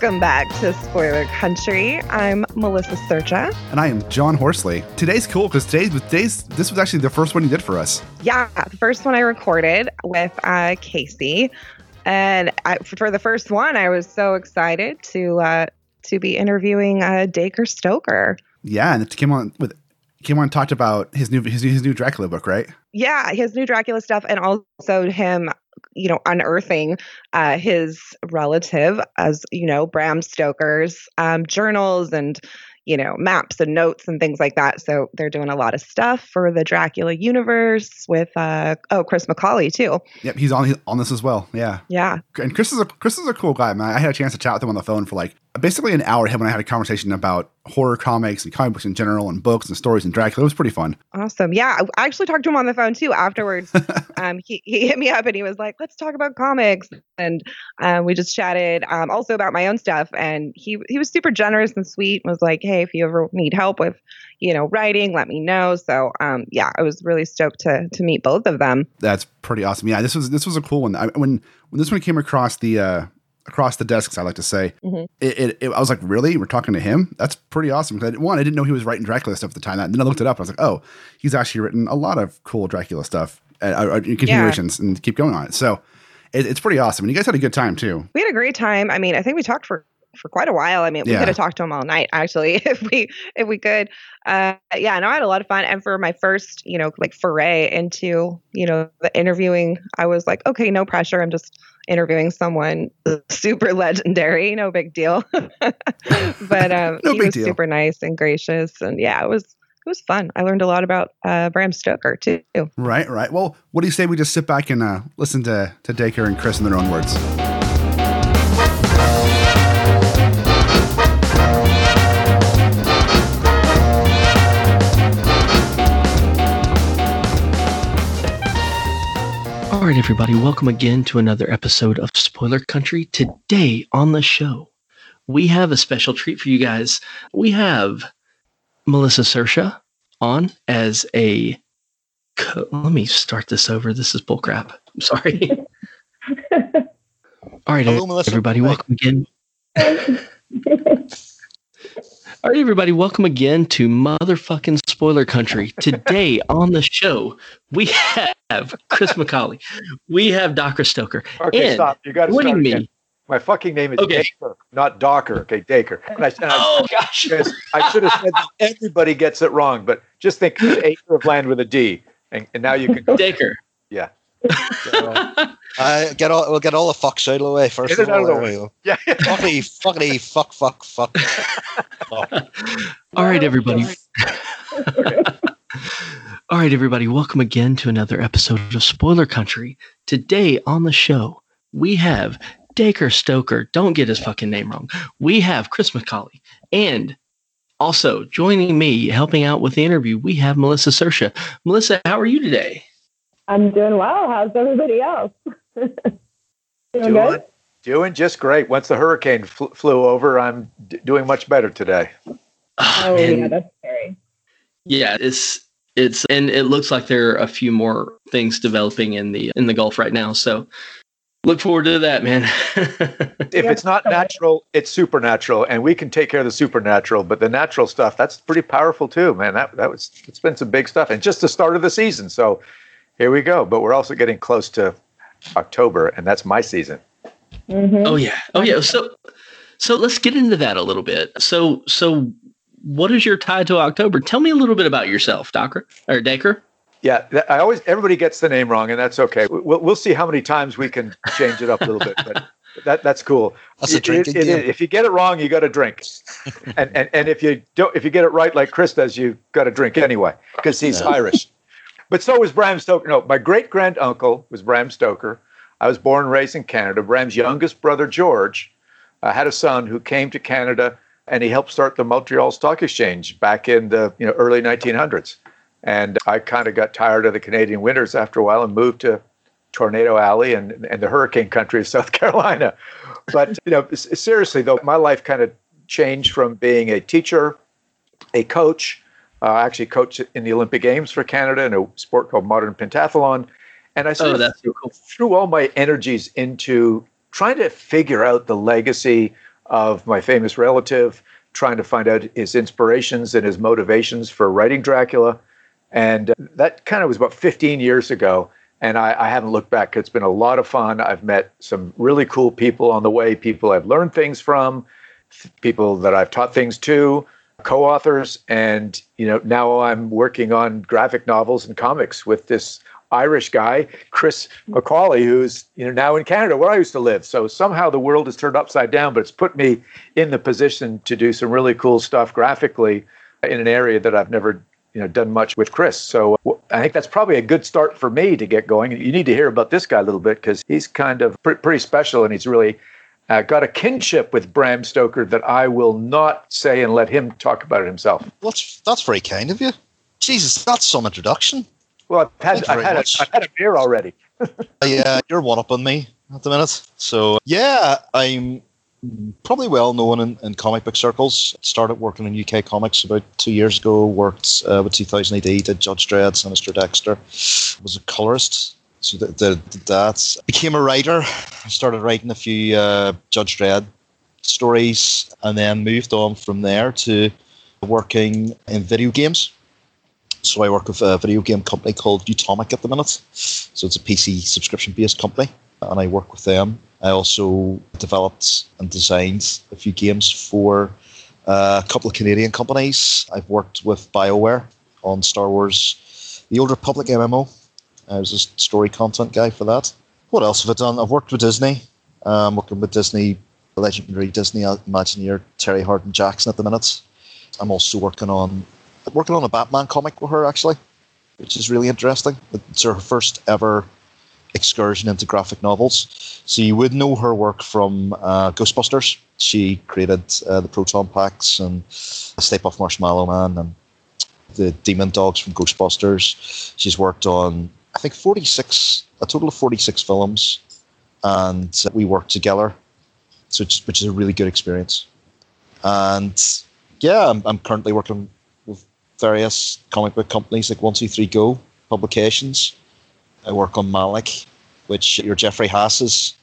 Welcome back to Spoiler Country. I'm Melissa Sercia. And I am John Horsley. Today's cool because today's, today's, this was actually the first one you did for us. Yeah, the first one I recorded with uh, Casey. And I, for the first one, I was so excited to uh, to be interviewing uh, Dacre Stoker. Yeah, and it came on with came on and talked about his new his, his new Dracula book, right? Yeah, his new Dracula stuff, and also him, you know, unearthing uh, his relative as you know Bram Stoker's um, journals and you know maps and notes and things like that. So they're doing a lot of stuff for the Dracula universe with uh, oh Chris McAuley too. Yep, he's on on this as well. Yeah, Yeah, and Chris is a Chris is a cool guy, man. I had a chance to chat with him on the phone for like basically an hour. Him and I had a conversation about horror comics and comic books in general, and books and stories and Dracula. It was pretty fun. awesome. Yeah, I actually talked to him on the phone too afterwards. um, he he hit me up and he was like, "Let's talk about comics," and um, we just chatted um, also about my own stuff. And he he was super generous and sweet. and Was like, "Hey, if you ever need help with, you know, writing, let me know." So um, yeah, I was really stoked to to meet both of them. That's pretty awesome. Yeah, this was this was a cool one. I, when when this one came across the uh across the desks, I like to say, Mhm. it, it, it- I was like, really? We're talking to him? That's pretty awesome. Because one, I didn't know he was writing Dracula stuff at the time. And then I looked it up. I was like, oh, he's actually written a lot of cool Dracula stuff, uh, uh, continuations, and keep going on it. So it, it's pretty awesome. And you guys had a good time too. We had a great time. I mean, I think we talked for for quite a while. I mean, we could have talked to him all night actually if we if we could. Uh, yeah, no, I had a lot of fun. And for my first, you know, like foray into you know the interviewing, I was like, okay, no pressure. I'm just interviewing someone super legendary. No big deal. but um, No he was deal. super nice and gracious, and yeah, it was it was fun. I learned a lot about uh, Bram Stoker too. Right, right. Well, what do you say we just sit back and uh, listen to, to Dacre and Chris in their own words? All right, everybody, welcome again to another episode of Spoiler Country. Today on the show, we have a special treat for you guys. We have Melissa Sercia on as a. Co- Let me start this over. This is bullcrap. I'm sorry. All right, Hello, everybody, Hi. welcome again. All right, everybody, welcome again to motherfucking Spoiler Country. Today on the show, we have Chris McAuley, we have Docker Stoker, Okay, stop. You got to start me. My fucking name is Okay. Dacre, not Docker. Okay, Dacre. And I, and I, Oh gosh! I should have said that everybody gets it wrong, but just think acre of land with a D, and, and now you can go. Dacre. Yeah. Uh, get all we'll get all the fucks out of the way first Get it of out of the way. Yeah. Fuckity, fuckity, fuck, fuck, fuck. All right, everybody. All right, everybody. Welcome again to another episode of Spoiler Country. Today on the show, we have Dacre Stoker. Don't get his fucking name wrong. We have Chris McAuley. And also joining me, helping out with the interview, we have Melissa Sercia. Melissa, how are you today? I'm doing well. How's everybody else? doing Doing, good? doing just great. Once the hurricane fl- flew over, I'm d- doing much better today. Ah, Oh man. yeah, that's scary. Yeah, it's it's and it looks like there are a few more things developing in the in the Gulf right now. So look forward to that, man. If Yeah. it's not natural, it's supernatural, and we can take care of the supernatural. But the natural stuff, that's pretty powerful too, man. That that was it's been some big stuff, and just the start of the season. So here we go. But we're also getting close to October, and that's my season. Mhm. oh yeah. Oh yeah. So So let's get into that a little bit. So so what is your tie to October? Tell me a little bit about yourself, Docker or Dacre. Yeah, I always everybody gets the name wrong, and that's okay. We'll, we'll see how many times we can change it up a little bit, but that that's cool. That's a drinking It- it- game. if you get it wrong, you got to drink, and, and and if you don't, if you get it right, like Chris does, you got to drink anyway because he's Yeah. Irish. But so was Bram Stoker. No, my great grand uncle was Bram Stoker. I was born and raised in Canada. Bram's youngest brother George uh, had a son who came to Canada, and he helped start the Montreal Stock Exchange back in the you know early 1900s. And I kind of got tired of the Canadian winters after a while and moved to Tornado Alley and, and the hurricane country of South Carolina. But you know, seriously though, my life kind of changed from being a teacher, a coach. Uh, I actually coached in the Olympic Games for Canada in a sport called modern pentathlon, and I sort Oh, of so cool. threw all my energies into trying to figure out the legacy of my famous relative, trying to find out his inspirations and his motivations for writing Dracula. And uh, that kind of was about 15 years ago. And I, I haven't looked back. It's been a lot of fun. I've met some really cool people on the way, people I've learned things from, people that I've taught things to, co-authors, and you know now I'm working on graphic novels and comics with this Irish guy, Chris McAuley, who's you know now in Canada where I used to live. So somehow the world has turned upside down, but it's put me in the position to do some really cool stuff graphically in an area that I've never you know done much with Chris. So i think that's probably a good start for me to get going. You need to hear about this guy a little bit because he's kind of pre- pretty special and he's really uh, got a kinship with Bram Stoker that I will not say and let him talk about it himself. Well, that's, very kind of you. Jesus, that's some introduction. Well, I've had I've had, a. I've had a beer already. Yeah, you're one up on me at the minute. So yeah, I'm probably well known in, in comic book circles. Started working in UK comics about two years ago. Worked uh, with 2000 AD, did Judge Dredd, Sinister Dexter. Was a colorist. So did that. Became a writer. I started writing a few uh, Judge Dredd stories, and then moved on from there to working in video games. So I work with a video game company called Utomik at the minute. So it's a PC subscription based company, and I work with them. I also developed and designed a few games for uh, a couple of Canadian companies. I've worked with BioWare on Star Wars The Old Republic MMO. I was a story content guy for that. What else have I done? I've worked with Disney. I'm working with Disney, legendary Disney Imagineer Terri Hardin Jackson at the minute. I'm also working on working on a Batman comic with her actually, which is really interesting. It's her first ever excursion into graphic novels. So you would know her work from uh, Ghostbusters. She created uh, the Proton Packs and the Stay Puft Marshmallow Man and the Demon Dogs from Ghostbusters. She's worked on I think 46, a total of 46 films, and we worked together, so which is a really good experience. And yeah, I'm, I'm currently working with various comic book companies like One Two Three Go Publications. I work on Malik, which your Jeffery Haas's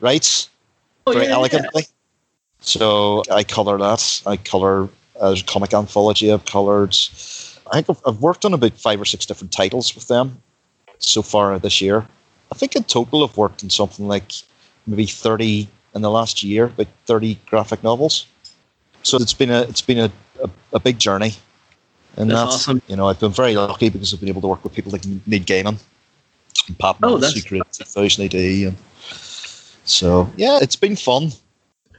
writes Oh, very yeah, yeah. elegantly. So I color that. I color uh, a comic anthology. I've colored. I think I've, I've worked on about five or six different titles with them so far this year. I think in total I've worked on something like maybe thirty in the last year, about thirty graphic novels. So it's been a it's been a, a, a big journey. And That's that's, awesome. You know, I've been very lucky because I've been able to work with people like Neil Gaiman and Pat Oh, that's- who created 2000 AD. And so, yeah, it's been fun.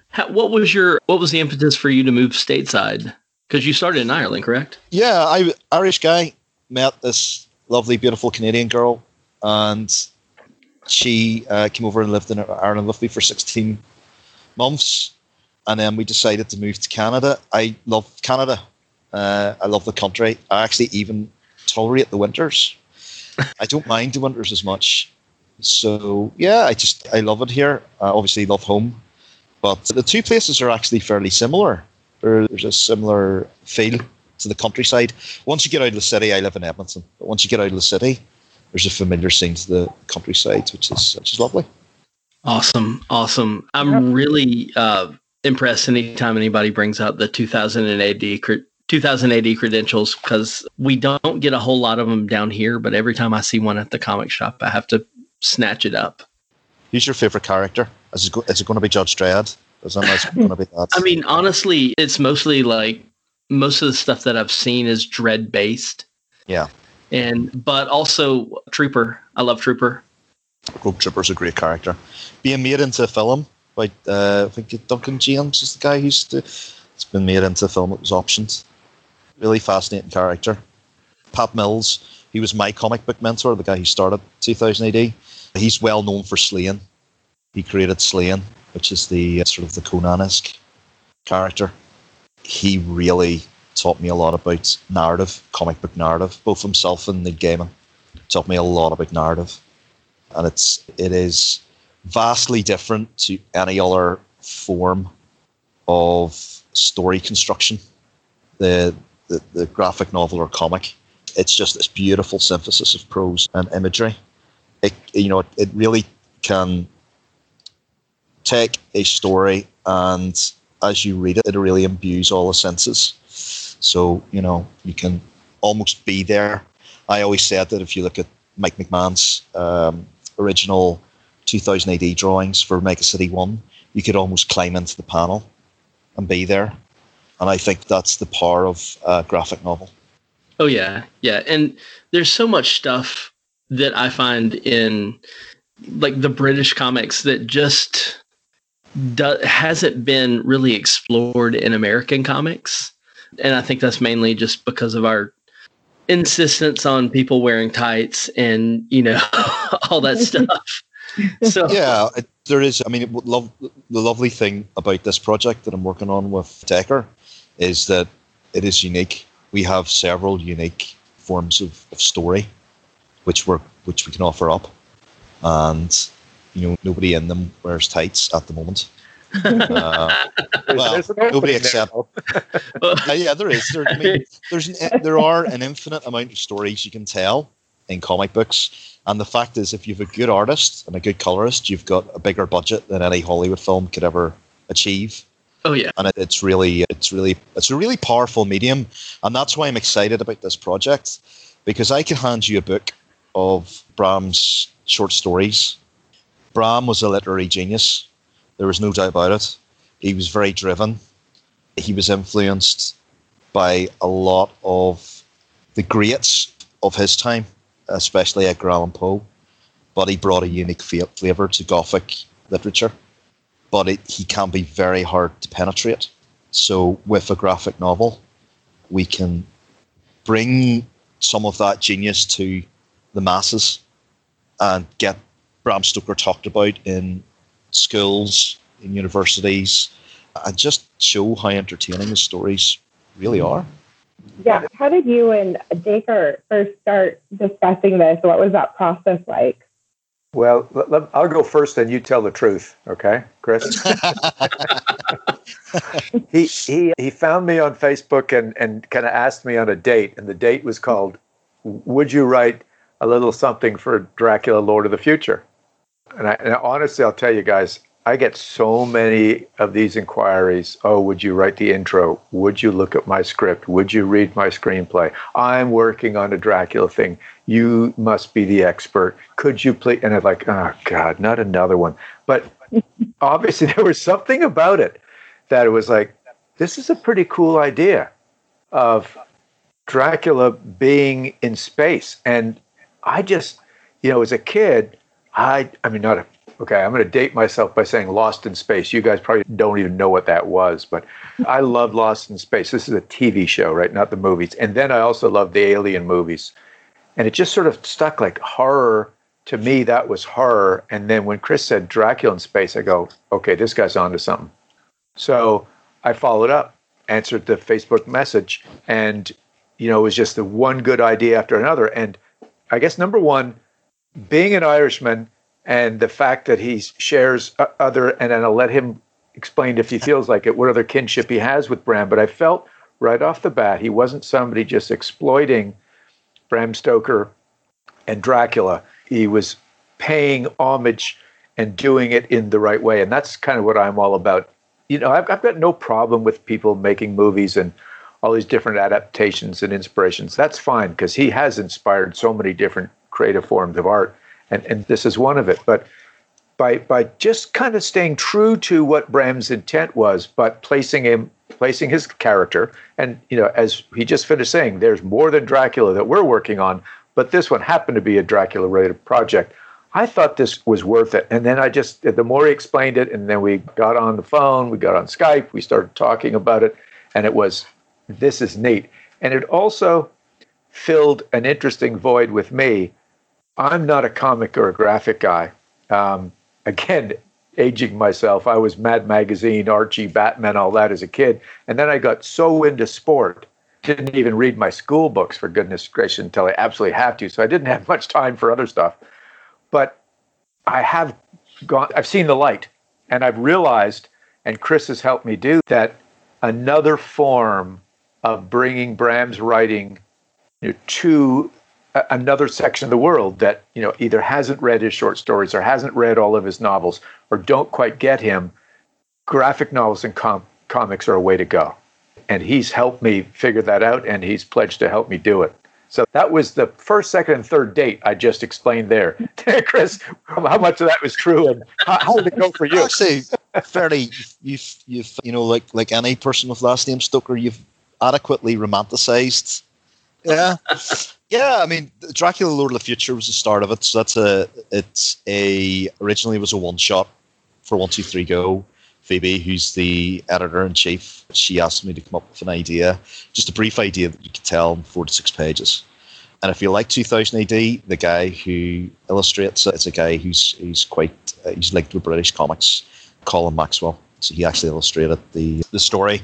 How, what was your what was the impetus for you to move stateside? Because you started in Ireland, correct? Yeah, I Irish guy met this lovely, beautiful Canadian girl, and she uh, came over and lived in Ireland with me for 16 months, and then we decided to move to Canada. I love Canada. Uh, I love the country. I actually even tolerate the winters. I don't mind the winters as much. So yeah, I just I love it here. I obviously love home, but the two places are actually fairly similar. There's a similar feel to the countryside. Once you get out of the city, I live in Edmonton, but once you get out of the city, there's a familiar scene to the countryside, which is which is lovely. Awesome, awesome. I'm really uh, impressed anytime anybody brings out the 2000 and AD cre- 2000 AD credentials because we don't get a whole lot of them down here. But every time I see one at the comic shop, I have to snatch it up. Who's your favorite character? Is it, go, is it going to be Judge Dredd? Isn't that going to be that? I mean, honestly, it's mostly like most of the stuff that I've seen is Dredd based. Yeah. And but also Trooper. I love Trooper. Trooper's a great character. Being made into a film by uh, I think Duncan Jones is the guy who's the, it's been made into a film. It was options. Really fascinating character. Pat Mills, he was my comic book mentor, the guy who started 2000 AD. He's well known for Sláine. He created Sláine, which is the uh, sort of the Conan-esque character. He really taught me a lot about narrative, comic book narrative, both himself and Neil Gaiman. Taught me a lot about narrative, and it's it is vastly different to any other form of story construction. The the, the graphic novel or comic, it's just this beautiful synthesis of prose and imagery. It you know it, it really can take a story and as you read it, it really imbues all the senses. So, you know, you can almost be there. I always said that if you look at Mike McMahon's um, original 2000 AD drawings for Mega City 1, you could almost climb into the panel and be there. And I think that's the power of a graphic novel. Oh, yeah. Yeah. And there's so much stuff that I find in like the British comics that just do, hasn't been really explored in American comics. And I think that's mainly just because of our insistence on people wearing tights and, you know, all that stuff. So yeah, it, there is. I mean, it, love, the lovely thing about this project that I'm working on with Dacre is that it is unique. We have several unique forms of, of story, which we which we can offer up, and you know nobody in them wears tights at the moment. Uh, well, nobody except uh, yeah, there is. There, I mean, there's an, there are an infinite amount of stories you can tell in comic books, and the fact is, if you have a good artist and a good colorist, you've got a bigger budget than any Hollywood film could ever achieve. Oh yeah, and it, it's really, it's really, it's a really powerful medium, and that's why I'm excited about this project because I can hand you a book of Bram's short stories. Bram was a literary genius. There was no doubt about it. He was very driven. He was influenced by a lot of the greats of his time, especially Edgar Allan Poe. But he brought a unique flavour to Gothic literature. But it, he can be very hard to penetrate. So, with a graphic novel, we can bring some of that genius to the masses and get Bram Stoker talked about in schools, in universities, and just show how entertaining his stories really are. Yeah. How did you and Dacre first start discussing this? What was that process like? Well, let, let, I'll go first, and you tell the truth, okay, Chris? he he he found me on Facebook and and kind of asked me on a date, and the date was called "Would you write a little something for Dracula, Lord of the Future?" And, I, and honestly, I'll tell you guys, I get so many of these inquiries. Oh, would you write the intro? Would you look at my script? Would you read my screenplay? I'm working on a Dracula thing. You must be the expert. Could you please? And I'm like, oh, God, not another one. But obviously, there was something about it that it was like, this is a pretty cool idea of Dracula being in space. And I just, you know, as a kid, I, I mean, not a Okay, I'm going to date myself by saying Lost in Space. You guys probably don't even know what that was, but I love Lost in Space. This is a TV show, right? Not the movies. And then I also love the Alien movies. And it just sort of stuck like horror. To me, that was horror. And then when Chris said Dracula in Space, I go, okay, this guy's onto something. So I followed up, answered the Facebook message, and, you know, it was just the one good idea after another. And I guess number one, being an Irishman, and the fact that he shares other, and then I'll let him explain if he feels like it, what other kinship he has with Bram. But I felt right off the bat he wasn't somebody just exploiting Bram Stoker and Dracula. He was paying homage and doing it in the right way, and that's kind of what I'm all about. You know, I've, I've got no problem with people making movies and all these different adaptations and inspirations. That's fine because he has inspired so many different creative forms of art and, and this is one of it. But by by just kind of staying true to what Bram's intent was, but placing him placing his character and you know as he just finished saying there's more than Dracula that we're working on but this one happened to be a Dracula related project. I thought this was worth it. And then I just the more he explained it and then we got on the phone we got on Skype we started talking about it and it was this is neat. And it also filled an interesting void with me I'm not a comic or a graphic guy um, again aging myself. I was Mad Magazine, Archie, Batman, all that as a kid. And then I got so into sport, didn't even read my school books, for goodness gracious, until I absolutely have to. So I didn't have much time for other stuff. But I have gone, I've seen the light and I've realized, and Chris has helped me do that, another form of bringing Bram's writing you know, to another section of the world that you know either hasn't read his short stories or hasn't read all of his novels or don't quite get him graphic novels and com- comics are a way to go. And he's helped me figure that out and he's pledged to help me do it. So that was the first second and third date i just explained there. Chris how much of that was true and how, how did it go for you? Actually fairly you've you've you know like like any person with last name stoker you've adequately romanticized yeah yeah, I mean, Dracula: Lord of the Future was the start of it. So that's a it's a originally it was a one shot for one two three go. Phoebe, who's the editor in chief, she asked me to come up with an idea, just a brief idea that you could tell in four to six pages. And if you like 2000 AD, the guy who illustrates it, it's a guy who's who's quite uh, he's linked with British comics, Colin Maxwell. So he actually illustrated the the story.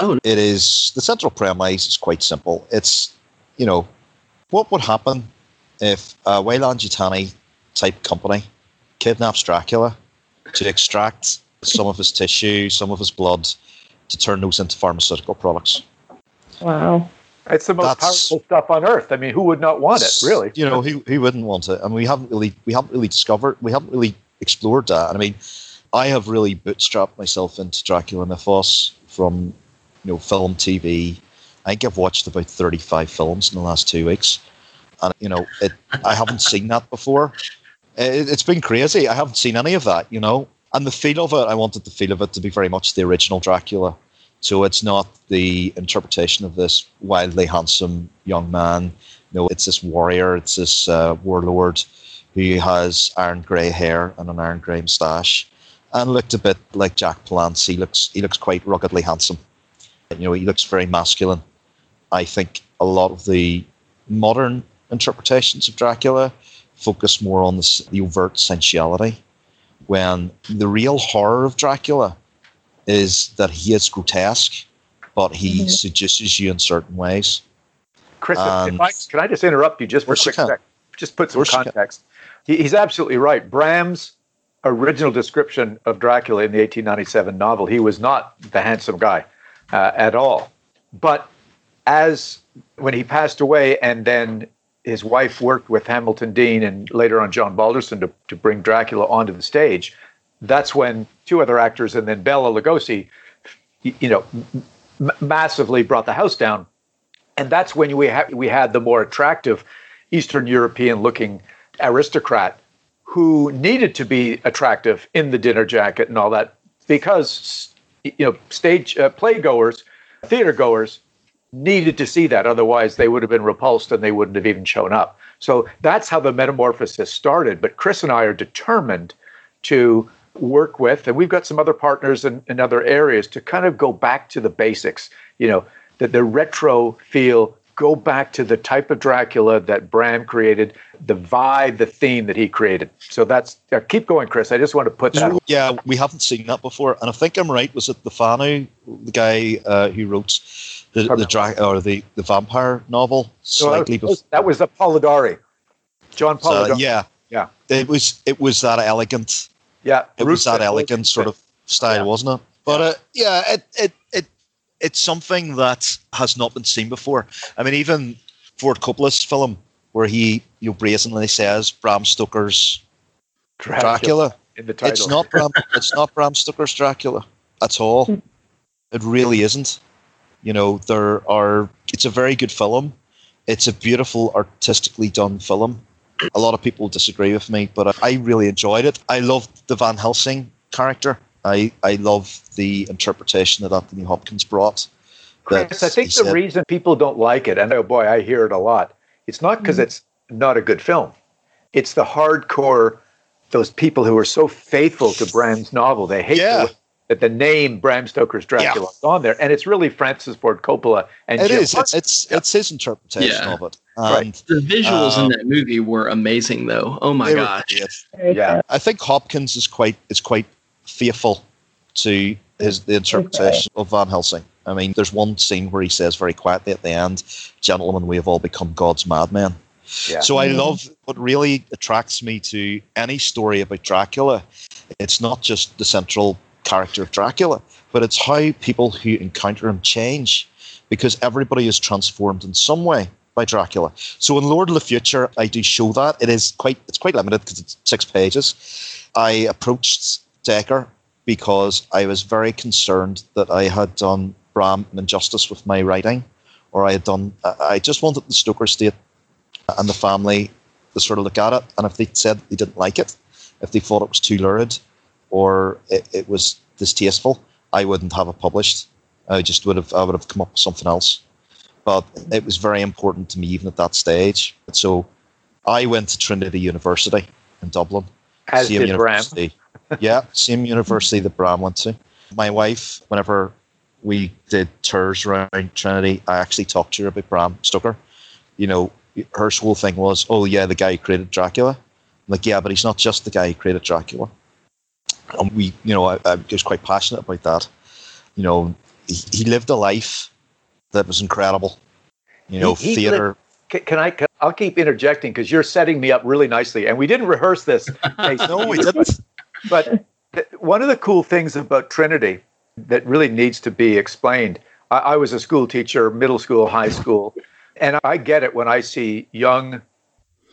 Oh, it is the central premise is quite simple. It's you know what would happen if a Weyland-Yutani type company kidnaps Dracula to extract some of his tissue, some of his blood, to turn those into pharmaceutical products? Wow. It's the most That's, powerful stuff on earth. I mean, who would not want it, really? You know, who, who wouldn't want it? I mean, we haven't really we haven't really discovered we haven't really explored that. And I mean, I have really bootstrapped myself into Dracula Mythos from you know film, TV, I think I've watched about 35 films in the last two weeks. And, you know, it, I haven't seen that before. It, it's been crazy. I haven't seen any of that, you know. And the feel of it, I wanted the feel of it to be very much the original Dracula. So it's not the interpretation of this wildly handsome young man. No, it's this warrior, it's this uh, warlord who has iron grey hair and an iron grey moustache and looked a bit like Jack Palance. He looks he looks quite ruggedly handsome. You know, he looks very masculine. I think a lot of the modern interpretations of Dracula focus more on the, the overt sensuality, when the real horror of Dracula is that he is grotesque, but he mm-hmm. seduces you in certain ways. Chris, and, I, can I just interrupt you just for a quick sec? Just put some context. He, he's absolutely right. Bram's original description of Dracula in the 1897 novel, he was not the handsome guy uh, at all. But as when he passed away, and then his wife worked with Hamilton Deane and later on John Balderston to, to bring Dracula onto the stage. That's when two other actors and then Bela Lugosi, you know, m- massively brought the house down. And that's when we had we had the more attractive Eastern European looking aristocrat who needed to be attractive in the dinner jacket and all that because you know stage uh, playgoers, theater goers needed to see that. Otherwise, they would have been repulsed and they wouldn't have even shown up. So that's how the metamorphosis started. But Chris and I are determined to work with, and we've got some other partners in, in other areas to kind of go back to the basics, you know, that the retro feel, go back to the type of Dracula that Bram created, the vibe, the theme that he created. So that's uh, keep going, Chris. I just want to put that. Yeah, we haven't seen that before, and I think I'm right. Was it Le Fanu, the guy uh, who wrote the the dra- or the, the vampire novel slightly that, was, that was the Polidori, John Polidori. So, yeah, yeah. It was it was that elegant. Yeah, it was that elegant sort of style, yeah. wasn't it? But uh, yeah, it, it it it's something that has not been seen before. I mean, even Ford Coppola's film where he you know, brazenly says Bram Stoker's Dracula. Dracula. In the title. It's not Bram. it's not Bram Stoker's Dracula at all. It really isn't. You know, there are. It's a very good film. It's a beautiful, artistically done film. a lot of people disagree with me, but I really enjoyed it. I loved the Van Helsing character. I, I love the interpretation that Anthony Hopkins brought. Chris, I think the said, reason people don't like it, and oh boy, I hear it a lot, it's not because mm-hmm. it's not a good film. It's the hardcore, those people who are so faithful to Bram's novel. They hate yeah. the, that the name Bram Stoker's Dracula yeah. is on there, and it's really Francis Ford Coppola and it Jim is. It's, it's, yeah. it's his interpretation yeah. of it. right. The visuals um, in that movie were amazing, though. Oh my gosh! Yeah, I think Hopkins is quite is quite faithful to his the interpretation okay. of Van Helsing. I mean, there's one scene where he says very quietly at the end, "Gentlemen, we have all become God's madmen." Yeah. So I love what really attracts me to any story about Dracula. It's not just the central character of Dracula, but it's how people who encounter him change, because everybody is transformed in some way by Dracula. So in Lord of the Future, I do show that it is quite it's quite limited because it's six pages. I approached Dacre because I was very concerned that I had done Bram an injustice with my writing, or I had done. I just wanted the Stoker estate and the family to sort of look at it, and if they said they didn't like it, if they thought it was too lurid, or it, it was distasteful, I wouldn't have it published. I just would have. I would have come up with something else. But it was very important to me even at that stage. So I went to Trinity University in Dublin. As did University. Bram yeah, same university that Bram went to. My wife, whenever we did tours around Trinity, I actually talked to her about Bram Stoker. You know, her whole thing was, oh, yeah, the guy who created Dracula. I'm like, yeah, but he's not just the guy who created Dracula. And we, you know, I, I was quite passionate about that. You know, he, he lived a life that was incredible. You know, he, he theater. Lived- can I? Can, I'll keep interjecting because you're setting me up really nicely, and we didn't rehearse this. no, we didn't. But one of the cool things about Trinity that really needs to be explained I, I was a school teacher, middle school, high school, and I get it when I see young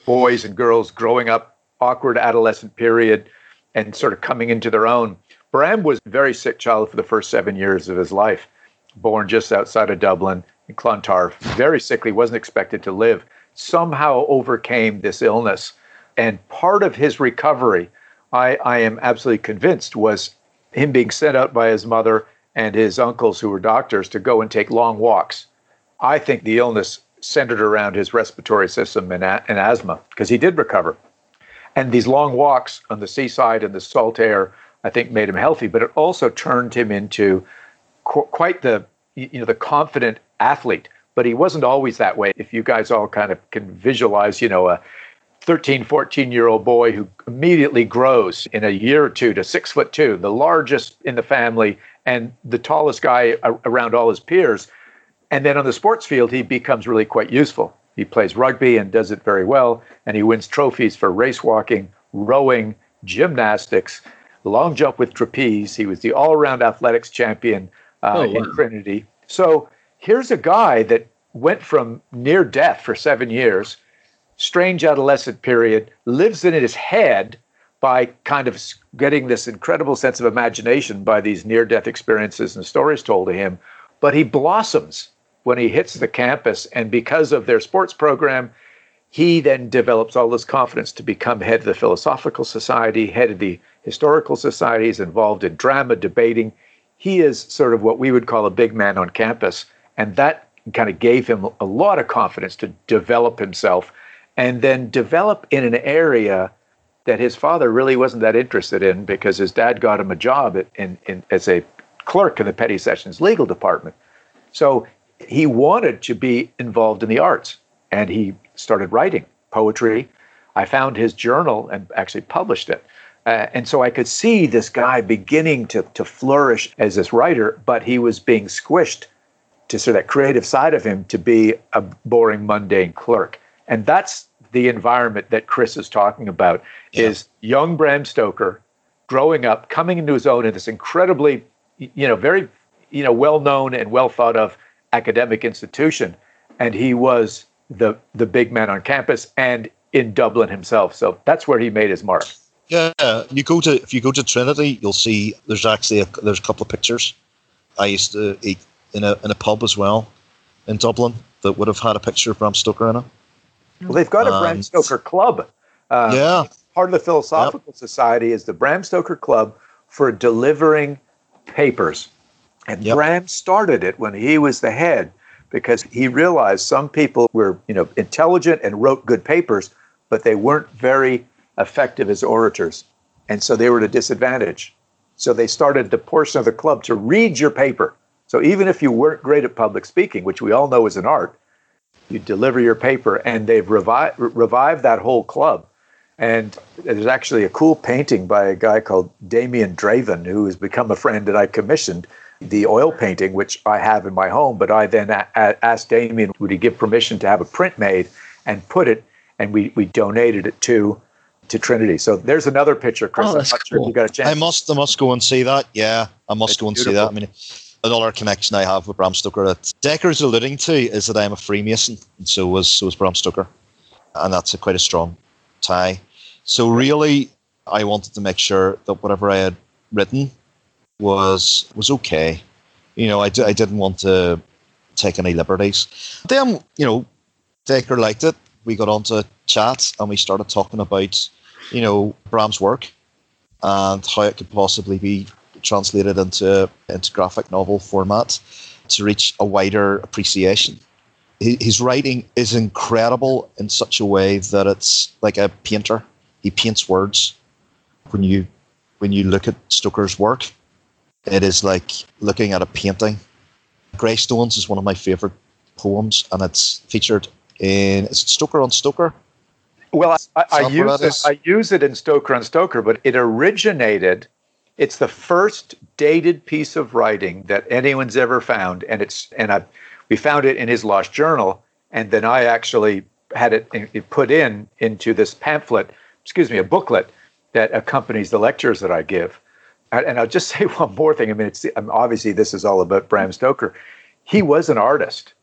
boys and girls growing up, awkward adolescent period, and sort of coming into their own. Bram was a very sick child for the first seven years of his life, born just outside of Dublin in Clontarf, very sickly, wasn't expected to live, somehow overcame this illness. And part of his recovery I, I am absolutely convinced was him being sent out by his mother and his uncles, who were doctors, to go and take long walks. I think the illness centered around his respiratory system and, and asthma because he did recover. And these long walks on the seaside and the salt air, I think, made him healthy. But it also turned him into qu- quite the you know the confident athlete. But he wasn't always that way. If you guys all kind of can visualize, you know, a 13, 14 year old boy who immediately grows in a year or two to six foot two, the largest in the family and the tallest guy around all his peers. And then on the sports field, he becomes really quite useful. He plays rugby and does it very well, and he wins trophies for race walking, rowing, gymnastics, long jump with trapeze. He was the all around athletics champion uh, oh, wow. in Trinity. So here's a guy that went from near death for seven years strange adolescent period, lives in his head by kind of getting this incredible sense of imagination by these near death experiences and stories told to him. But he blossoms when he hits the campus. And because of their sports program, he then develops all this confidence to become head of the Philosophical Society, head of the Historical Societies, involved in drama, debating. He is sort of what we would call a big man on campus. And that kind of gave him a lot of confidence to develop himself and then develop in an area that his father really wasn't that interested in because his dad got him a job at, in, in, as a clerk in the Petty Sessions legal department. So he wanted to be involved in the arts and he started writing poetry. I found his journal and actually published it. Uh, and so I could see this guy beginning to, to flourish as this writer, but he was being squished to sort of that creative side of him to be a boring, mundane clerk. And that's the environment that Chris is talking about yeah. is young Bram Stoker growing up, coming into his own in this incredibly, you know, very, you know, well known and well thought of academic institution. And he was the the big man on campus and in Dublin himself. So that's where he made his mark. Yeah, you go to if you go to Trinity, you'll see there's actually a, there's a couple of pictures. I used to eat in a in a pub as well in Dublin that would have had a picture of Bram Stoker in it. Well, they've got a um, Bram Stoker club Uh, yeah. Part of the Philosophical Society is the Bram Stoker Club for delivering papers. And Yep. Bram started it when he was the head because he realized some people were, you know, intelligent and wrote good papers, but they weren't very effective as orators. And so they were at a disadvantage. So they started the portion of the club to read your paper. So even if you weren't great at public speaking, which we all know is an art, you deliver your paper, and they've revi- revived that whole club. And there's actually a cool painting by a guy called Damien Draven, who has become a friend that I commissioned the oil painting, which I have in my home. But I then a- a- asked Damien, would he give permission to have a print made and put it, and we, we donated it to to Trinity. So there's another picture, Chris. Oh, I'm that's not sure if you got a chance. I must, I must go and see that. Yeah, I must It's go and see that. I mean, another connection I have with Bram Stoker that Dacre's alluding to is that I'm a Freemason, and so was so was Bram Stoker, and that's a quite a strong tie. So really, I wanted to make sure that whatever I had written was was okay. You know, I, d- I didn't want to take any liberties. Then, you know, Decker liked it. We got on to chat and we started talking about, you know, Bram's work and how it could possibly be translated into into graphic novel format to reach a wider appreciation. His writing is incredible in such a way that it's like a painter. He paints words. When you when you look at Stoker's work, it is like looking at a painting. Greystones is one of my favorite poems, and it's featured in is it Stoker on Stoker? Well, I, I Software use it. I use it in Stoker on Stoker, but it originated. It's the first dated piece of writing that anyone's ever found, and it's and I we found it in his lost journal, and then I actually had it, it put in into this pamphlet, excuse me, a booklet that accompanies the lectures that I give. And I'll just say one more thing. I mean, it's obviously this is all about Bram Stoker. He was an artist.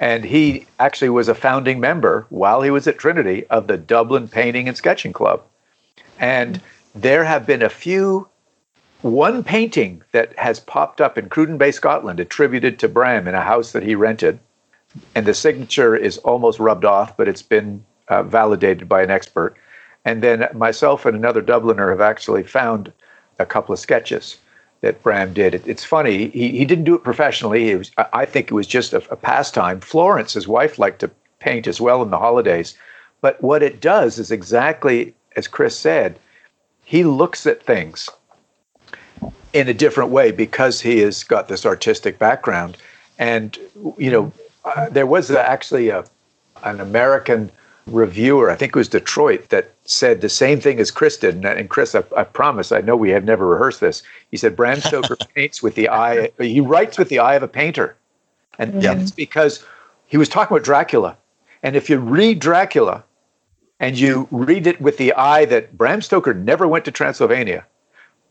And he actually was a founding member while he was at Trinity of the Dublin Painting and Sketching Club. And there have been a few, one painting that has popped up in Cruden Bay, Scotland, attributed to Bram in a house that he rented. And the signature is almost rubbed off, but it's been uh, validated by an expert. And then myself and another Dubliner have actually found a couple of sketches that Bram did. It, it's funny. He, he didn't do it professionally. It was, I think it was just a, a pastime. Florence, his wife, liked to paint as well in the holidays. But what it does is exactly as Chris said. He looks at things in a different way because he has got this artistic background. And you know, uh, there was actually a an American reviewer, I think it was Detroit, that said the same thing as Chris did. And, and Chris, I, I promise, I know we have never rehearsed this. He said Bram Stoker paints with the eye, he writes with the eye of a painter. And that's because he was talking about Dracula. And if you read Dracula and you read it with the eye that Bram Stoker never went to Transylvania,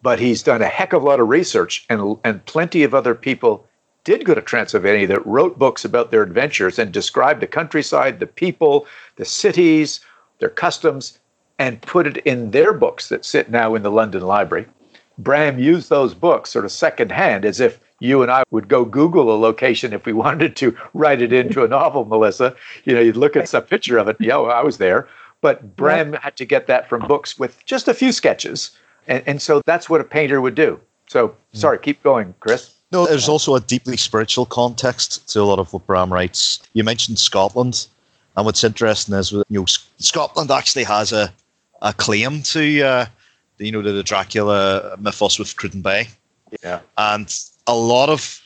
but he's done a heck of a lot of research, and, and plenty of other people did go to Transylvania that wrote books about their adventures and described the countryside, the people, the cities, their customs, and put it in their books that sit now in the London Library. Bram used those books sort of secondhand as if you and I would go Google a location if we wanted to write it into a novel, Melissa. You know, you'd look at some picture of it, yeah, I was there. But Bram had to get that from books with just a few sketches. And, and so that's what a painter would do. So, sorry, keep going, Chris. No, there's also a deeply spiritual context to a lot of what Bram writes. You mentioned Scotland, and what's interesting is you know Scotland actually has a, a claim to uh, the, you know to the Dracula mythos with Cruden Bay, Yeah. and a lot of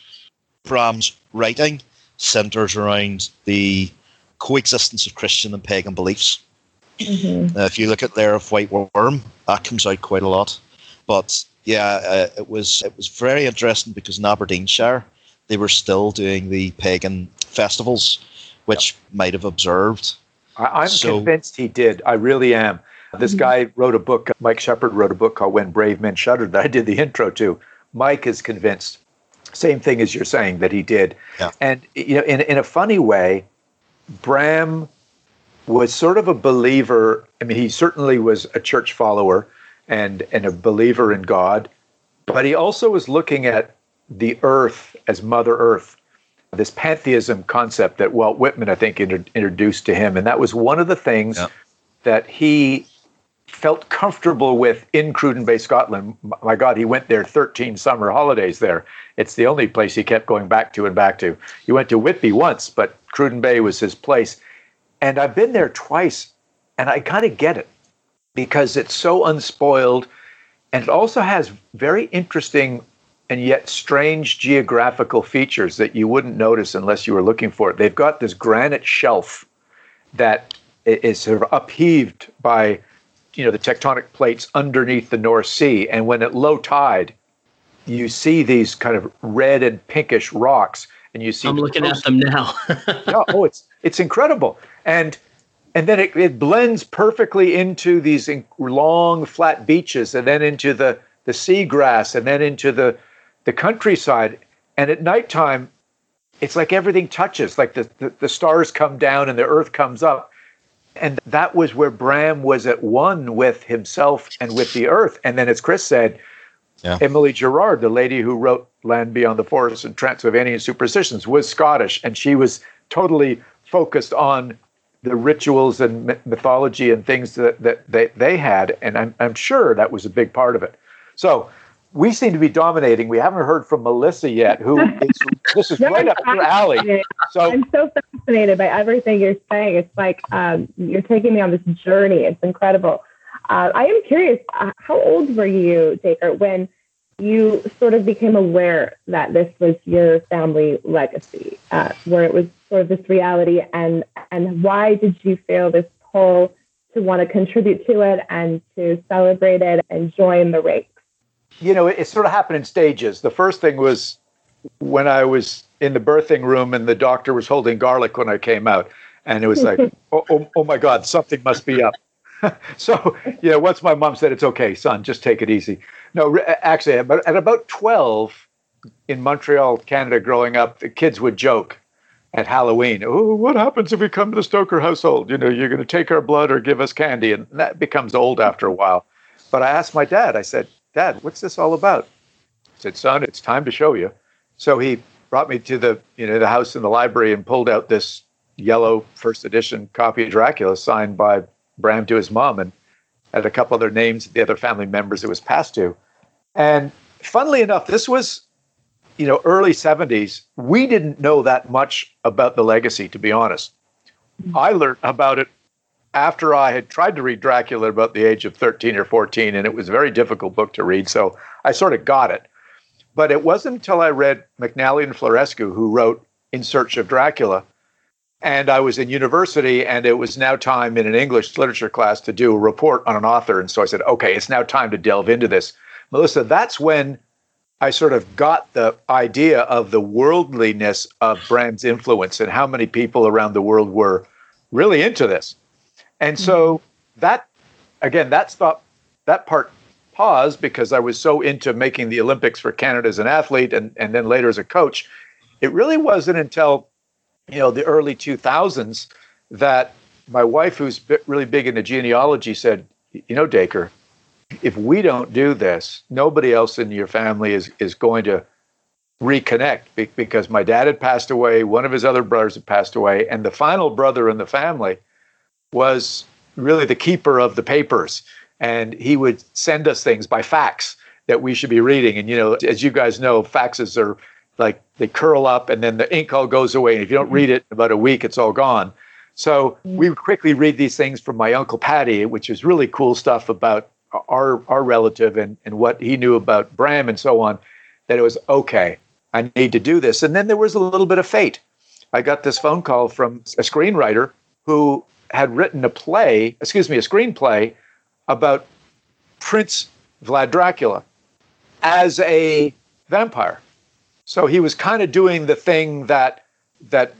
Bram's writing centers around the coexistence of Christian and pagan beliefs. Uh, if you look at Lair of White Worm, that comes out quite a lot. But yeah, uh, it was it was very interesting because in Aberdeenshire they were still doing the pagan festivals, which might have observed. I, I'm So- convinced he did. I really am. This guy wrote a book, Mike Shepard wrote a book called When Brave Men Shuddered that I did the intro to. Mike is convinced. Same thing as you're saying that he did. Yeah. And you know, in in a funny way, Bram was sort of a believer. I mean, he certainly was a church follower and and a believer in God, but he also was looking at the earth as Mother Earth, this pantheism concept that Walt Whitman, I think, inter- introduced to him, and that was one of the things Yeah. that he felt comfortable with in Cruden Bay, Scotland. My God, he went there 13 summer holidays there. It's the only place he kept going back to and back to. He went to Whitby once, but Cruden Bay was his place. And I've been there twice, and I kind of get it because it's so unspoiled. And it also has very interesting and yet strange geographical features that you wouldn't notice unless you were looking for it. They've got this granite shelf that is sort of upheaved by you know the tectonic plates underneath the North Sea, and when at low tide, you see these kind of red and pinkish rocks, and you see. I'm looking at them now. yeah, oh, it's it's incredible, and and then it, it blends perfectly into these long flat beaches, and then into the the seagrass, and then into the the countryside. And at nighttime, it's like everything touches, like the, the, the stars come down and the earth comes up and that was where Bram was at one with himself and with the earth. And then, as Chris said, yeah. Emily Gerard, the lady who wrote Land Beyond the Forest and Transylvanian Superstitions, was Scottish, and she was totally focused on the rituals and mythology and things that, that they, they had. And I'm, I'm sure that was a big part of it. So we seem to be dominating. We haven't heard from Melissa yet, who is, this is right up your alley. So I'm so fascinated by everything you're saying. It's like um, you're taking me on this journey. It's incredible. Uh, I am curious, uh, how old were you, Dacre, when you sort of became aware that this was your family legacy, uh, where it was sort of this reality, and and why did you feel this pull to want to contribute to it and to celebrate it and join the ranks? you know, it, it, sort of happened in stages. The first thing was when I was in the birthing room and the doctor was holding garlic when I came out. And it was like, oh, oh, oh, my God, something must be up. so, you know, once my mom said, it's okay, son, just take it easy. No, actually, at about 12 in Montreal, Canada, growing up, the kids would joke at Halloween, oh, what happens if we come to the Stoker household? You know, you're going to take our blood or give us candy. And that becomes old after a while. But I asked my dad, I said, Dad, what's this all about? I said, Son, it's time to show you. So he brought me to the you know the house in the library and pulled out this yellow first edition copy of Dracula signed by Bram to his mom and had a couple other names the other family members it was passed to. And funnily enough, this was you know early 70s. We didn't know that much about the legacy, to be honest. Mm-hmm. I learned about it after I had tried to read Dracula about the age of 13 or 14, and it was a very difficult book to read, so I sort of got it. But it wasn't until I read McNally and Florescu, who wrote In Search of Dracula, and I was in university, and it was now time in an English literature class to do a report on an author. And so I said, okay, it's now time to delve into this. Melissa, that's when I sort of got the idea of the worldliness of Bram's influence and how many people around the world were really into this. And so mm-hmm. that, again, that stopped, that part paused because I was so into making the Olympics for Canada as an athlete and, and then later as a coach. It really wasn't until, you know, the early 2000s that my wife, who's really big into genealogy, said, you know, Dacre, if we don't do this, nobody else in your family is, is going to reconnect because my dad had passed away, one of his other brothers had passed away, and the final brother in the family was really the keeper of the papers. And he would send us things by fax that we should be reading. And, you know, as you guys know, faxes are like they curl up and then the ink all goes away. And if you don't read it in about a week, it's all gone. So we quickly read these things from my Uncle Patty, which is really cool stuff about our our relative and, and what he knew about Bram and so on, that it was okay, I need to do this. And then there was a little bit of fate. I got this phone call from a screenwriter who had written a play, excuse me, a screenplay about Prince Vlad Dracula as a vampire. So he was kind of doing the thing that that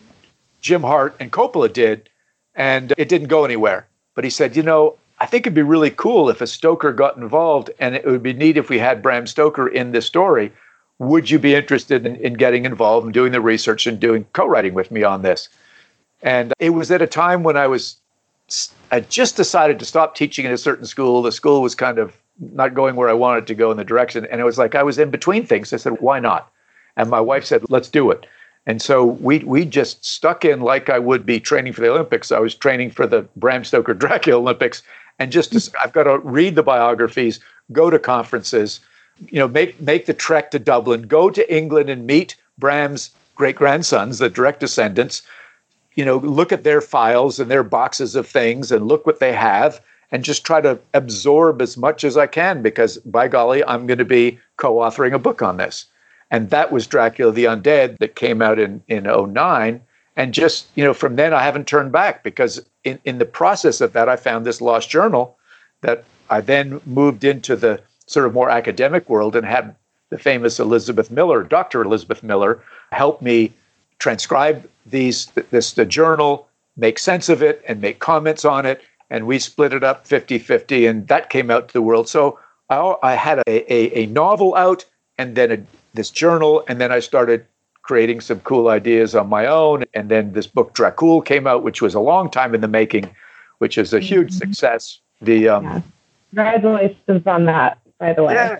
Jim Hart and Coppola did, and it didn't go anywhere. But he said, you know, I think it'd be really cool if a Stoker got involved, and it would be neat if we had Bram Stoker in this story. Would you be interested in, in getting involved and doing the research and doing co-writing with me on this? And it was at a time when I was, I just decided to stop teaching in a certain school. The school was kind of not going where I wanted to go in the direction. And it was like I was in between things. I said, why not? And my wife said, let's do it. And so we we just stuck in like I would be training for the Olympics. I was training for the Bram Stoker Dracula Olympics, and just to, I've got to read the biographies, go to conferences, you know, make make the trek to Dublin, go to England and meet Bram's great grandsons, the direct descendants. You know, look at their files and their boxes of things, and look what they have, and just try to absorb as much as I can because, by golly, I'm going to be co-authoring a book on this. And that was Dracula the Undead that came out in in 09 and just you know from then i haven't turned back because in, in the process of that i found this lost journal that i then moved into the sort of more academic world and had the famous elizabeth miller dr elizabeth miller help me transcribe these this the journal make sense of it and make comments on it. And we split it up 50-50 and that came out to the world. So i, I had a, a, a novel out and then a, this journal and then i started creating some cool ideas on my own. And then this book Dracul came out, which was a long time in the making, which is a huge mm-hmm. success. The um, yeah. congratulations on that, by the way. Yeah.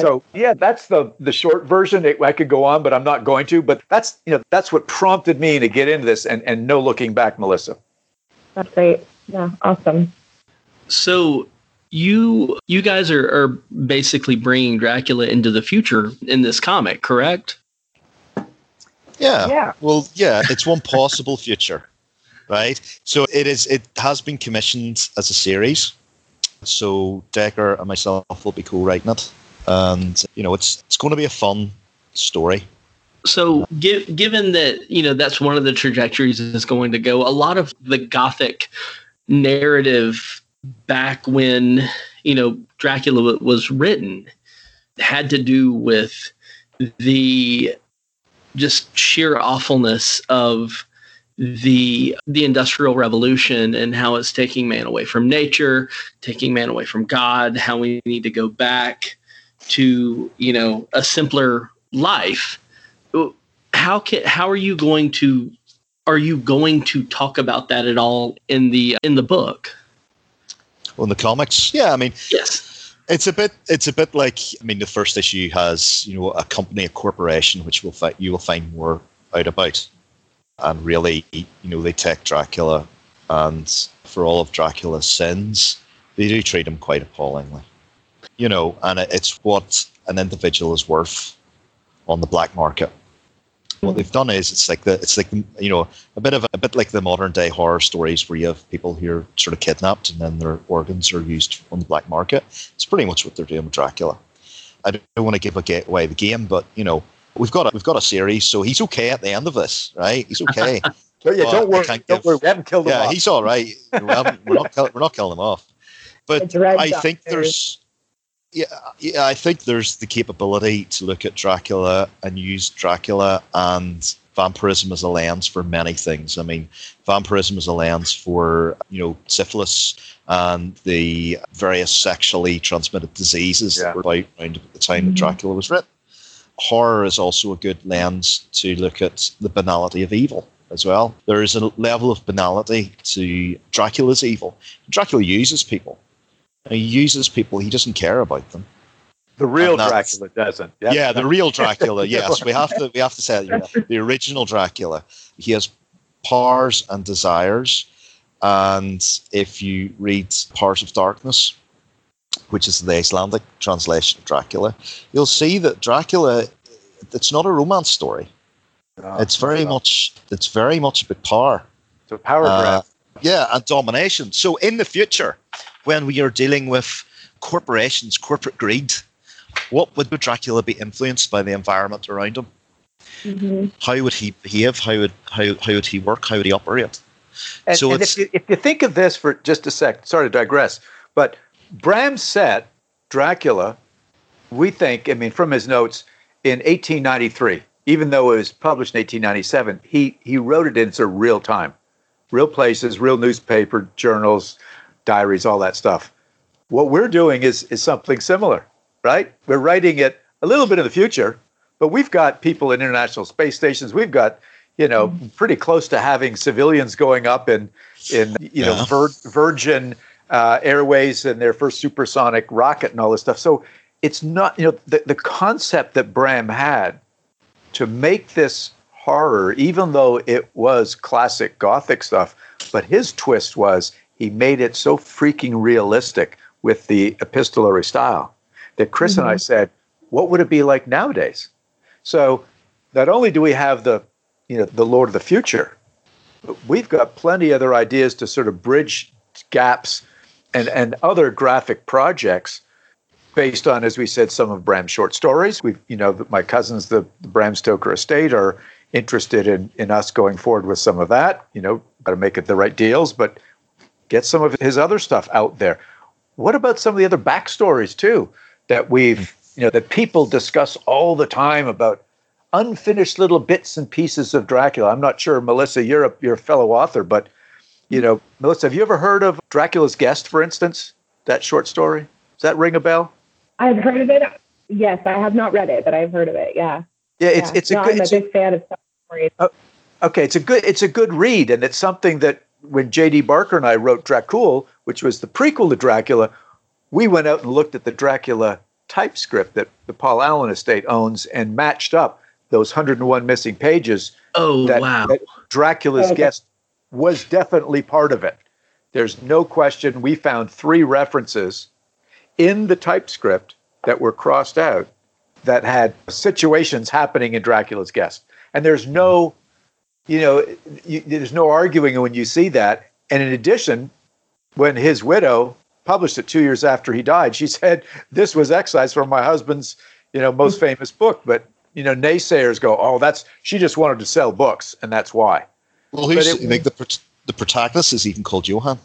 So yeah, that's the the short version. It, I could go on, but I'm not going to. But that's you know that's what prompted me to get into this, and and no looking back, Melissa. That's great. Yeah, awesome. So you you guys are, are basically bringing Dracula into the future in this comic, correct? Yeah. Yeah. Well, yeah, it's one possible future, right? So it is. It has been commissioned as a series. So Dacre and myself will be co-writing it, and you know, it's it's going to be a fun story. So, give, given that you know that's one of the trajectories it's going to go, a lot of the Gothic narrative back when you know Dracula was written had to do with the just sheer awfulness of the the industrial revolution and how it's taking man away from nature taking man away from god how we need to go back to you know a simpler life. How can how are you going to are you going to talk about that at all in the in the book in the comics yeah i mean yes it's a bit. It's a bit like. I mean, the first issue has you know a company, a corporation, which will fi- you will find more out about, and really, you know, they take Dracula, and for all of Dracula's sins, they do treat him quite appallingly. You know, and it's what an individual is worth on the black market what they've done is it's like the it's like you know a bit of a, a, bit like the modern day horror stories where you have people who are sort of kidnapped and then their organs are used on the black market. It's pretty much what they're doing with Dracula. I don't, want to give away the game, but you know we've got a, we've got a series, so he's okay at the end of this, right? He's okay. yeah, don't worry, don't give, worry, we haven't killed him. Yeah, off. he's all right. we are not we're not killing him off. But I think there's yeah, yeah, I think there's the capability to look at Dracula and use Dracula and vampirism as a lens for many things. I mean, vampirism as a lens for you know syphilis and the various sexually transmitted diseases yeah. that were about around at the time mm-hmm. that Dracula was written. Horror is also a good lens to look at the banality of evil as well. There is a level of banality to Dracula's evil. Dracula uses people he uses people. He doesn't care about them. The real Dracula doesn't. Yep. Yeah, the real Dracula. Yes, we have to. We have to say the original Dracula. He has powers and desires, and if you read Powers of Darkness, which is the Icelandic translation of Dracula, you'll see that Dracula. It's not a romance story. No, it's very much. It's very much about power. It's a power uh, grab. Yeah, and domination. So in the future, when we are dealing with corporations, corporate greed, what would Dracula be influenced by the environment around him? Mm-hmm. How would he behave? How would how, how would he work? How would he operate? And, so and if, you, if you think of this for just a sec, sorry to digress, but Bram set Dracula, we think, I mean, from his notes, in 1893. Even though it was published in 1897, he he wrote it in sort of real time, real places, real newspaper, journals, diaries, all that stuff. What we're doing is is something similar, right? We're writing it a little bit in the future, but we've got people in international space stations. We've got you know pretty close to having civilians going up in in you know Vir- Virgin uh, Airways and their first supersonic rocket and all this stuff. So it's not you know the the concept that Bram had to make this horror, even though it was classic Gothic stuff, but his twist was he made it so freaking realistic with the epistolary style that Chris mm-hmm. and I mm-hmm. said, what would it be like nowadays? So not only do we have the, you know, the Lord of the Future, but we've got plenty other ideas to sort of bridge gaps and, and other graphic projects based on, as we said, some of Bram's short stories. We've, you know, my cousins, the, the Bram Stoker estate, are interested in, in us going forward with some of that. You know, got to make it the right deals, but get some of his other stuff out there. What about some of the other backstories too that we've, you know, that people discuss all the time about unfinished little bits and pieces of Dracula? I'm not sure, Melissa, you're a, you're a fellow author, but you know, Melissa, have you ever heard of Dracula's Guest, for instance? That short story? Does that ring a bell? I've heard of it. Yes, I have not read it, but I've heard of it. Yeah. Yeah, it's yeah. it's no, a good. I'm a big fan of stories. Uh, okay, it's a good it's a good read, and it's something that when J.D. Barker and I wrote Dracul, which was the prequel to Dracula, we went out and looked at the Dracula typescript that the Paul Allen estate owns and matched up those 101 missing pages. Oh that, wow! That Dracula's okay. guest was definitely part of it. There's no question. We found three references in the typescript that were crossed out that had situations happening in Dracula's guest. And there's no, you know, you, there's no arguing when you see that. And in addition, when his widow published it two years after he died, she said, This was excised from my husband's, you know, most famous book. But, you know, naysayers go, Oh, that's, she just wanted to sell books, and that's why. Well, who's, it, like the, the protagonist is even called Johann.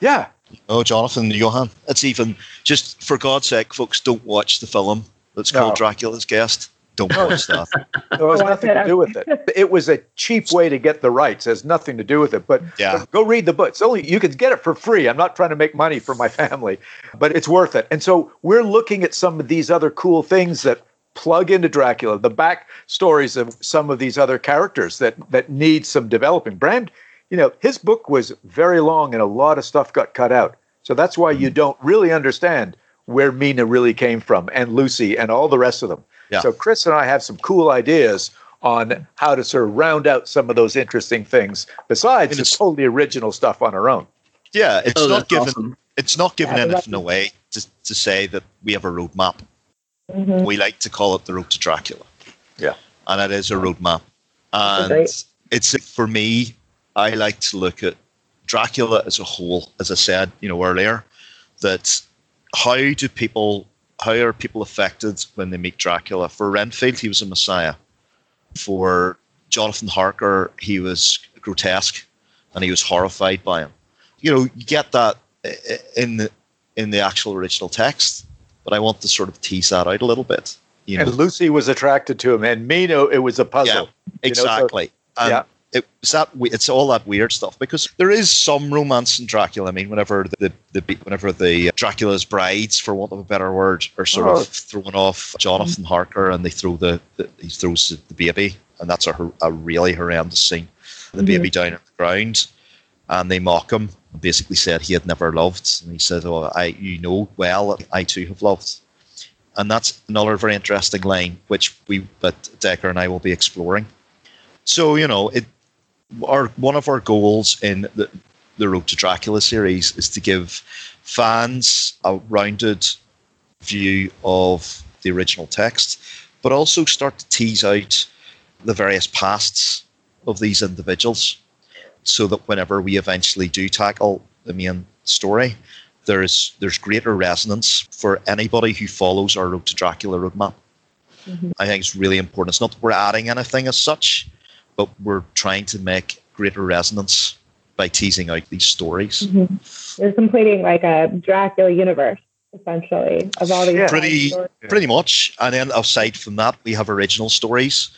Yeah. Oh, Jonathan Johann. It's even, just for God's sake, folks, don't watch the film that's called no. Dracula's Guest. Don't watch stuff. it has nothing to do with it. It was a cheap way to get the rights. It has nothing to do with it. But yeah. go read the book. It's only you can get it for free. I'm not trying to make money for my family, but it's worth it. And so we're looking at some of these other cool things that plug into Dracula, the back stories of some of these other characters that that need some developing. Bram, you know, his book was very long and a lot of stuff got cut out. So that's why you mm-hmm. don't really understand where Mina really came from and Lucy and all the rest of them. Yeah. So Chris and I have some cool ideas on how to sort of round out some of those interesting things besides the totally original stuff on our own. Yeah, it's oh, not given awesome. it's not given yeah, anything away to, to say that we have a roadmap. Mm-hmm. We like to call it the road to Dracula. Yeah. And it is a roadmap. And it's for me, I like to look at Dracula as a whole, as I said, you know, earlier, that how do people how are people affected when they meet Dracula? For Renfield, he was a messiah. For Jonathan Harker, he was grotesque, and he was horrified by him. You know, you get that in the in the actual original text, but I want to sort of tease that out a little bit. You know? And Lucy was attracted to him, and Mina, it was a puzzle. Yeah, exactly. You know, so, yeah it's that it's all that weird stuff because there is some romance in Dracula. I mean, whenever the, the whenever the Dracula's brides, for want of a better word, are sort oh. of throwing off Jonathan Harker and they throw the, the he throws the baby, and that's a, a really horrendous scene. The mm-hmm. baby down on the ground, and they mock him. And basically, said he had never loved, and he said, "Oh, I you know well, I too have loved." And that's another very interesting line, which we, but Dacre and I will be exploring. So you know, it our one of our goals in the the Road to Dracula series is to give fans a rounded view of the original text, but also start to tease out the various pasts of these individuals so that whenever we eventually do tackle the main story, there's there's greater resonance for anybody who follows our Road to Dracula roadmap. Mm-hmm. I think it's really important. It's not that we're adding anything as such, but we're trying to make greater resonance by teasing out these stories. Mm-hmm. You're completing like a Dracula universe essentially of all these yeah. pretty stories. pretty much and then aside from that we have original stories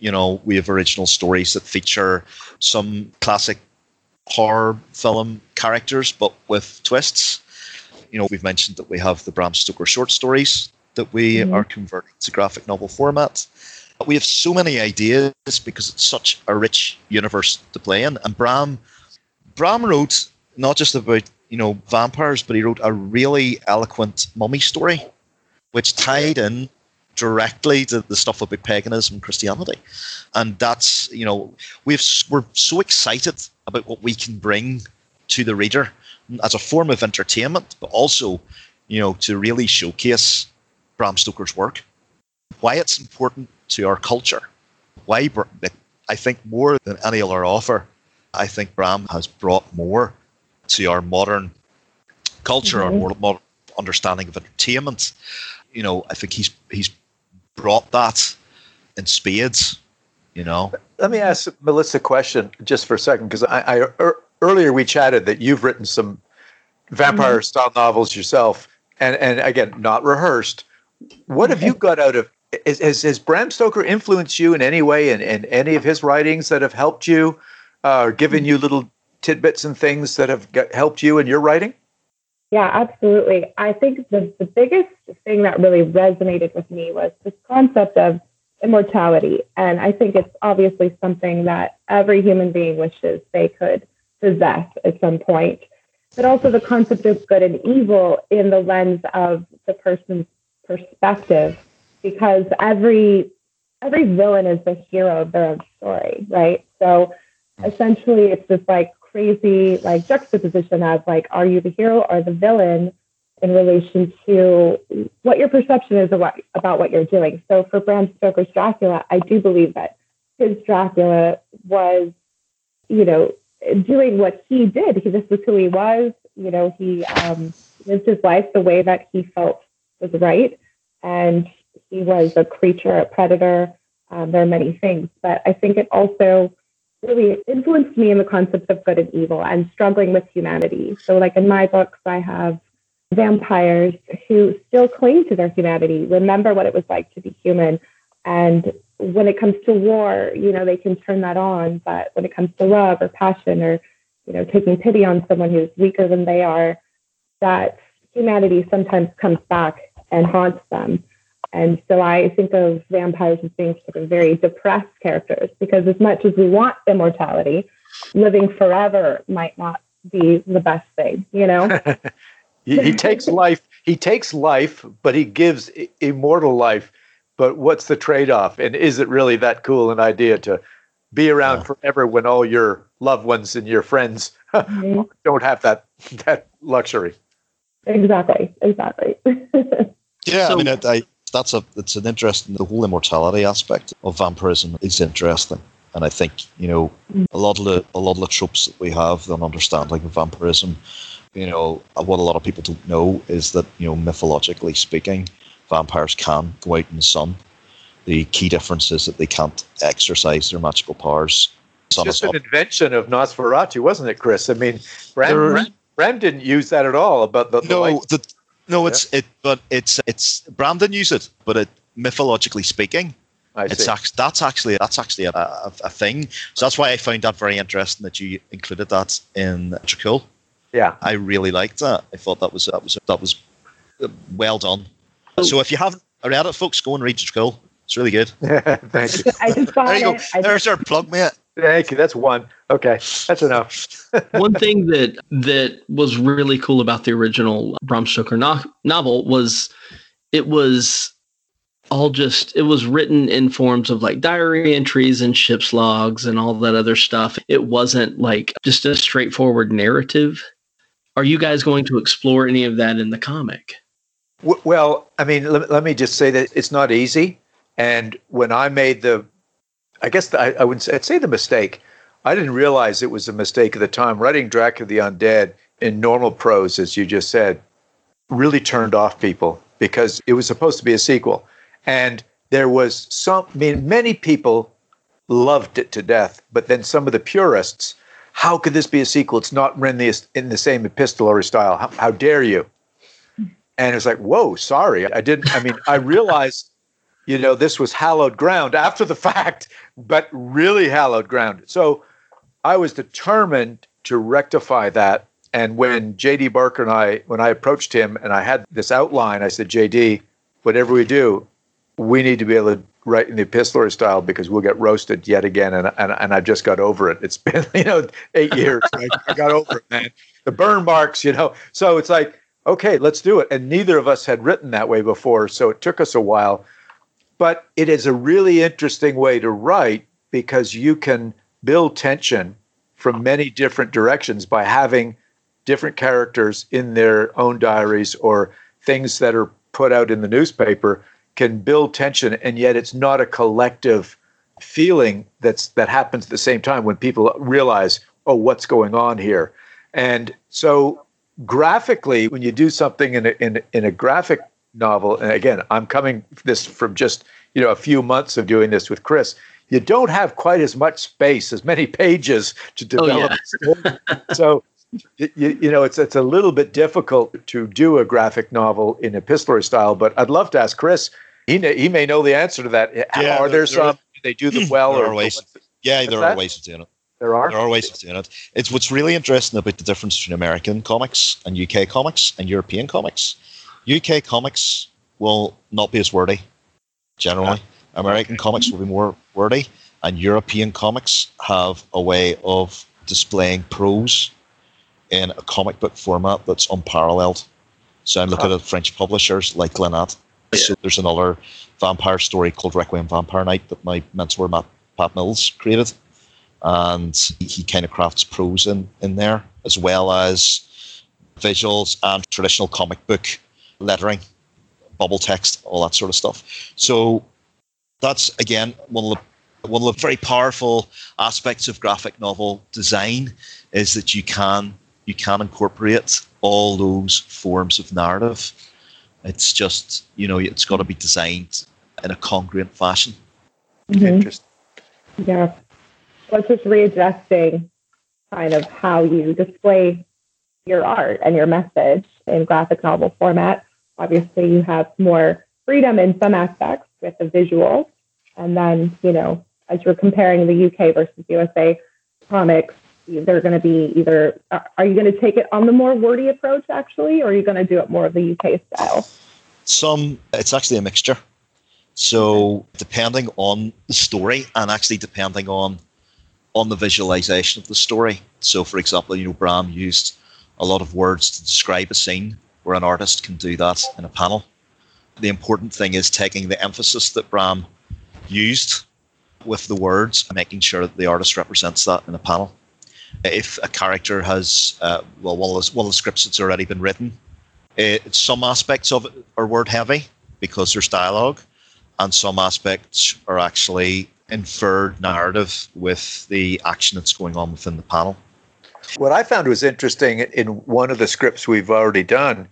you know we have original stories that feature some classic horror film characters but with twists you know we've mentioned that we have the bram stoker short stories that we mm-hmm. are converting to graphic novel format we have so many ideas because it's such a rich universe to play in. And Bram, Bram wrote not just about you know vampires, but he wrote a really eloquent mummy story, which tied in directly to the stuff about paganism and Christianity. And that's you know we've we're so excited about what we can bring to the reader as a form of entertainment, but also, you know, to really showcase Bram Stoker's work, why it's important to our culture, why I think more than any other author, I think Bram has brought more to our modern culture, mm-hmm. our modern understanding of entertainment. You know, I think he's he's brought that in spades. You know. Let me ask Melissa a question just for a second because I, I er, earlier we chatted that you've written some vampire mm-hmm. style novels yourself, and and again not rehearsed. What have you got out of? Has, has Bram Stoker influenced you in any way in, in any of his writings that have helped you, uh, or given you little tidbits and things that have got, helped you in your writing? Yeah, absolutely. I think the, the biggest thing that really resonated with me was this concept of immortality. And I think it's obviously something that every human being wishes they could possess at some point. But also the concept of good and evil in the lens of the person's perspective, because every every villain is the hero of their own story, right? So essentially it's this like crazy like juxtaposition of like, are you the hero or the villain in relation to what your perception is about what you're doing. So for Bram Stoker's Dracula, I do believe that his Dracula was, you know, doing what he did because this was who he was. You know, he um, lived his life the way that he felt was right, and he was a creature, a predator. Um, there are many things, but I think it also really influenced me in the concepts of good and evil and struggling with humanity. So, like in my books, I have vampires who still cling to their humanity, remember what it was like to be human. And when it comes to war, you know, they can turn that on. But when it comes to love or passion or, you know, taking pity on someone who's weaker than they are, that humanity sometimes comes back and haunts them. And so I think of vampires as being sort of very depressed characters because as much as we want immortality, living forever might not be the best thing, you know? he, he takes life, he takes life, but he gives immortal life. But what's the trade-off? And is it really that cool an idea to be around yeah. forever when all your loved ones and your friends mm-hmm. don't have that that luxury? Exactly. Exactly. yeah, so, I mean, I, I that's a it's an interesting the whole immortality aspect of vampirism is interesting. And I think you know a lot of the a lot of the tropes that we have an understanding of vampirism you know what a lot of people don't know is that you know mythologically speaking vampires can go out in the sun. The key difference is that they can't exercise their magical powers. It's just an invention of Nosferatu wasn't it Chris? I mean Bram, Bram, Bram didn't use that at all about the, the no the, no, it's yeah. it, but it's it's Brandon used it, but it mythologically speaking, I it's actually that's actually that's actually a, a, a, thing. So that's why I found that very interesting that you included that in Dracul. Yeah, I really liked that. I thought that was that was that was well done. So if you haven't read it, folks, go and read Dracul. It's really good. Thank you. I just there you go. There's our plug, mate. Thank you. That's one. Okay, that's enough. one thing that that was really cool about the original Bram Stoker no- novel was it was all just it was written in forms of like diary entries and ship's logs and all that other stuff. It wasn't like just a straightforward narrative. Are you guys going to explore any of that in the comic? Well, I mean, let, let me just say that it's not easy. And when I made the I guess the, I, I would say, I'd say the mistake. I didn't realize it was a mistake at the time. Writing Dracula the Undead in normal prose, as you just said, really turned off people because it was supposed to be a sequel. And there was some, I mean, many people loved it to death, but then some of the purists, how could this be a sequel? It's not in the, in the same epistolary style. How, how dare you? And it's like, whoa, sorry. I didn't, I mean, I realized you know, this was hallowed ground after the fact, but really hallowed ground. So I was determined to rectify that. And when JD Barker and I, when I approached him and I had this outline, I said, JD, whatever we do, we need to be able to write in the epistolary style because we'll get roasted yet again. And, and, and I just got over it. It's been, you know, eight years. I, I got over it, man. The burn marks, you know. So it's like, okay, let's do it. And neither of us had written that way before. So it took us a while but it is a really interesting way to write because you can build tension from many different directions by having different characters in their own diaries or things that are put out in the newspaper can build tension and yet it's not a collective feeling that's that happens at the same time when people realize oh what's going on here? And so graphically when you do something in a, in, in a graphic novel. And again i'm coming this from just you know a few months of doing this with chris. You don't have quite as much space as many pages to develop oh, yeah. so you, you know it's it's a little bit difficult to do a graphic novel in epistolary style but i'd love to ask chris. He, he may know the answer to that. Yeah, are there, there some? Do they do them well there or are ways. yeah there are ways of doing it. There are? There are ways of doing it. It's what's really interesting about the difference between american comics and uk comics and european comics uk comics will not be as wordy generally american comics will be more wordy and european comics have a way of displaying prose in a comic book format that's unparalleled. So I'm looking uh-huh. at French publishers like Glenat. Yeah. So there's another vampire story called Requiem Vampire Knight that my mentor Matt Pat Mills created, and he, he kind of crafts prose in in there as well as visuals and traditional comic book lettering, bubble text, all that sort of stuff. So that's again one of the one of the very powerful aspects of graphic novel design is that you can you can incorporate all those forms of narrative. It's just, you know, it's got to be designed in a congruent fashion. Mm-hmm. Interesting. Yeah. Well, it's just readjusting kind of how you display your art and your message in graphic novel format. Obviously, you have more freedom in some aspects with the visual. And then, you know, as you're comparing the UK versus USA comics, they're going to be either are you going to take it on the more wordy approach actually or are you going to do it more of the uk style? Some it's actually a mixture. So depending on the story and actually depending on on the visualization of the story. So for example you know bram used a lot of words to describe a scene where an artist can do that in a panel. The important thing is taking the emphasis that bram used with the words and making sure that the artist represents that in a panel. If a character has uh, well one of, the, one of the scripts that's already been written it, some aspects of it are word heavy because there's dialogue and some aspects are actually inferred narrative with the action that's going on within the panel what i found was interesting in one of the scripts we've already done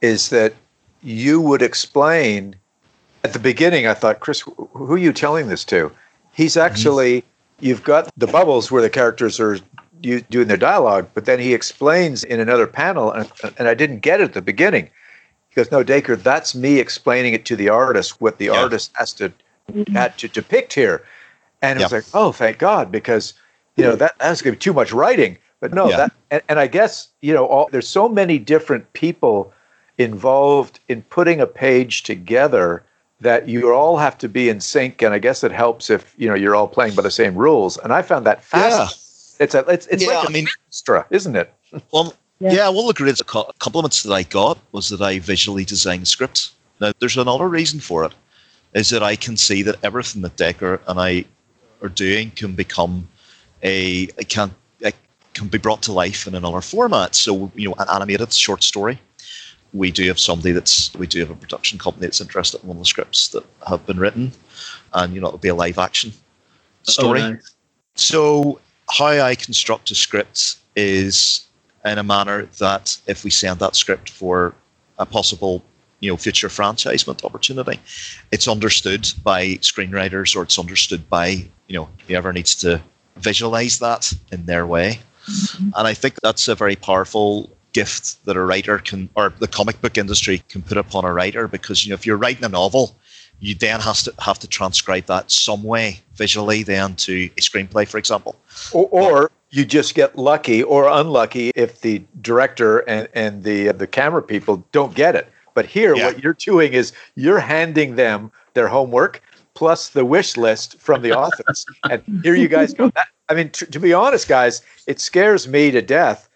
is that you would explain at the beginning i thought chris who are you telling this to he's mm-hmm. actually you've got the bubbles where the characters are you doing their dialogue, but then he explains in another panel, and, and I didn't get it at the beginning. He goes, "No, Dacre, that's me explaining it to the artist what the yeah. artist has to had to depict here." And it was like, "Oh, thank God," because you know that that's going to be too much writing. But no, yeah. that and, and I guess you know all, there's so many different people involved in putting a page together that you all have to be in sync and i guess it helps if you know you're all playing by the same rules and i found that fascinating it's a it's, it's yeah, like I mean, extra, isn't it? Well, yeah. yeah, one of the greatest compliments that I got was that I visually designed scripts. Now, there's another reason for it, is that I can see that everything that Dacre and I are doing can become a can can be brought to life in another format. So, you know, an animated short story. We do have somebody that's we do have a production company that's interested in one of the scripts that have been written, and you know, it'll be a live action oh, story. Oh, nice. So how I construct a script is in a manner that if we send that script for a possible you know future franchisement opportunity it's understood by screenwriters or it's understood by you know whoever needs to visualize that in their way mm-hmm. and i think that's a very powerful gift that a writer can or the comic book industry can put upon a writer because you know if you're writing a novel you then has to have to transcribe that some way visually then to a screenplay, for example. Or, or you just get lucky or unlucky if the director and, and the the camera people don't get it. But here, yeah. what you're doing is you're handing them their homework plus the wish list from the authors, and here you guys go. I mean, t- to be honest, guys, it scares me to death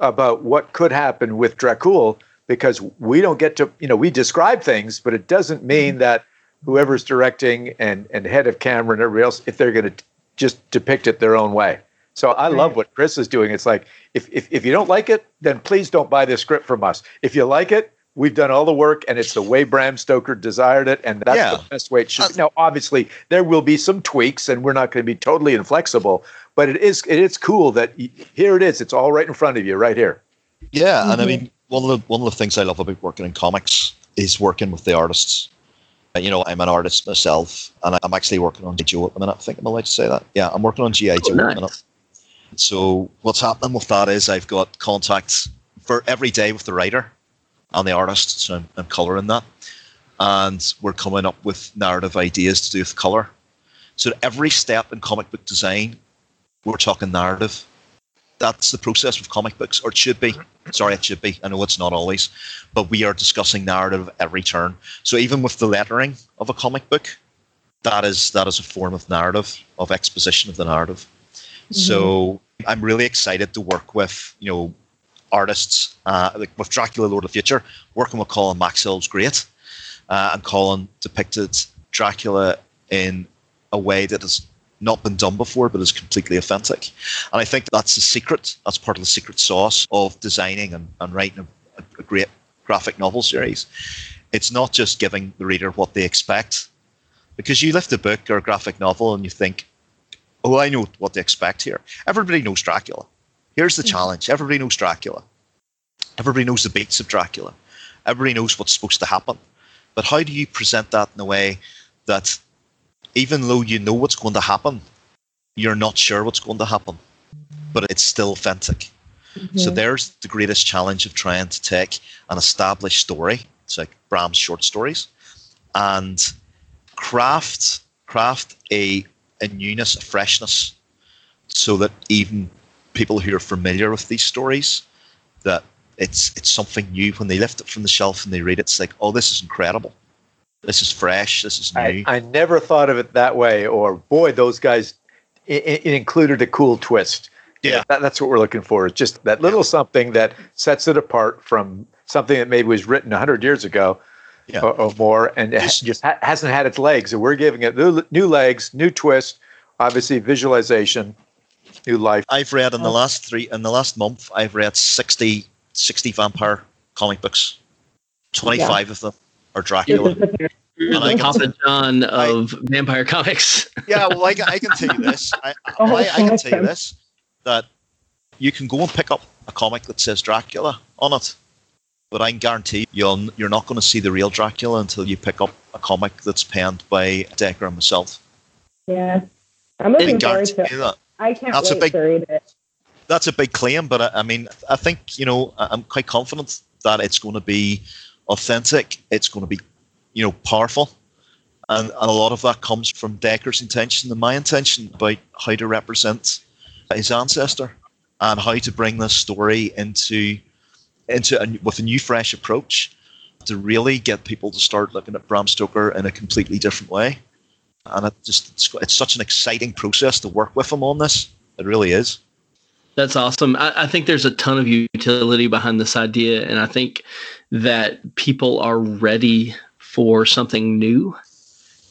about what could happen with Dracul because we don't get to, you know, we describe things, but it doesn't mean mm-hmm. that whoever's directing and and head of camera and everybody else if they're going to just depict it their own way. So I love what Chris is doing. It's like if, if if you don't like it, then please don't buy this script from us. If you like it, we've done all the work, and it's the way Bram Stoker desired it, and that's Yeah. the best way it should. be. Now, obviously, there will be some tweaks, and we're not going to be totally inflexible. But it is it is cool that here it is. It's all right in front of you, right here. Yeah, and I mean, one of the one of the things I love about working in comics is working with the artists. Uh, You know, I'm an artist myself, and I'm actually working on G.I. Joe at the minute. I think I'm allowed to say that. Yeah, I'm working on G.I. Joe at the minute. nice. So what's happening with that is I've got contacts for every day with the writer and the artists, So I'm, I'm that, and we're coming up with narrative ideas to do with color. So every step in comic book design, we're talking narrative. That's the process with comic books, or it should be. Sorry, it should be. I know it's not always, but we are discussing narrative every turn. So even with the lettering of a comic book, that is that is a form of narrative, of exposition of the narrative. So mm-hmm. I'm really excited to work with you know artists uh, like with Dracula Lord of the Future, working with Colin Maxwell's great, uh, and Colin depicted Dracula in a way that has not been done before, but is completely authentic. And I think that's the secret. That's part of the secret sauce of designing and, and writing a, a great graphic novel series. It's not just giving the reader what they expect, because you lift a book or a graphic novel and you think, oh, I know what they expect here. Everybody knows Dracula. Here's the hmm. challenge everybody knows Dracula. Everybody knows the beats of Dracula. Everybody knows what's supposed to happen. But how do you present that in a way that even though you know what's going to happen, you're not sure what's going to happen, but it's still authentic. So there's the greatest challenge of trying to take an established story, it's like Bram's short stories, and craft craft a a newness, a freshness, so that even people who are familiar with these stories, that it's it's something new when they lift it from the shelf and they read it. It's like, oh, this is incredible. This is fresh. This is new. I, I never thought of it that way. Or boy, those guys it, it included a cool twist. Yeah. that, that's what we're looking for. It's just that little something that sets it apart from something that maybe was written hundred years ago Yeah. or, or more, and it Just- just ha- hasn't had its legs. And we're giving it new, new legs, new twist, obviously visualization, new life. I've read in the oh. last three in the last month. I've read 60, 60 vampire comic books. Twenty five of them are Dracula. You're And I the can- Papa John of vampire comics. yeah, well, I, can- I can tell you this. I, Oh, I, I can tell you this that you can go and pick up a comic that says Dracula on it, but I can guarantee you'll you're not going to see the real Dracula until you pick up a comic that's penned by Dacre and myself. Yeah. I'm I looking forward to it. that. I can't That's a big- to read it. that's a big claim, but I, I mean, I think you know, I'm quite confident that it's going to be authentic. It's going to be, you know, powerful, and, and a lot of that comes from Dacre's intention and my intention about how to represent his ancestor and how to bring this story into into a, with a new, fresh approach to really get people to start looking at Bram Stoker in a completely different way. And it just it's, it's such an exciting process to work with them on this. It really is. That's awesome. I, I think there's a ton of utility behind this idea, and I think that people are ready for something new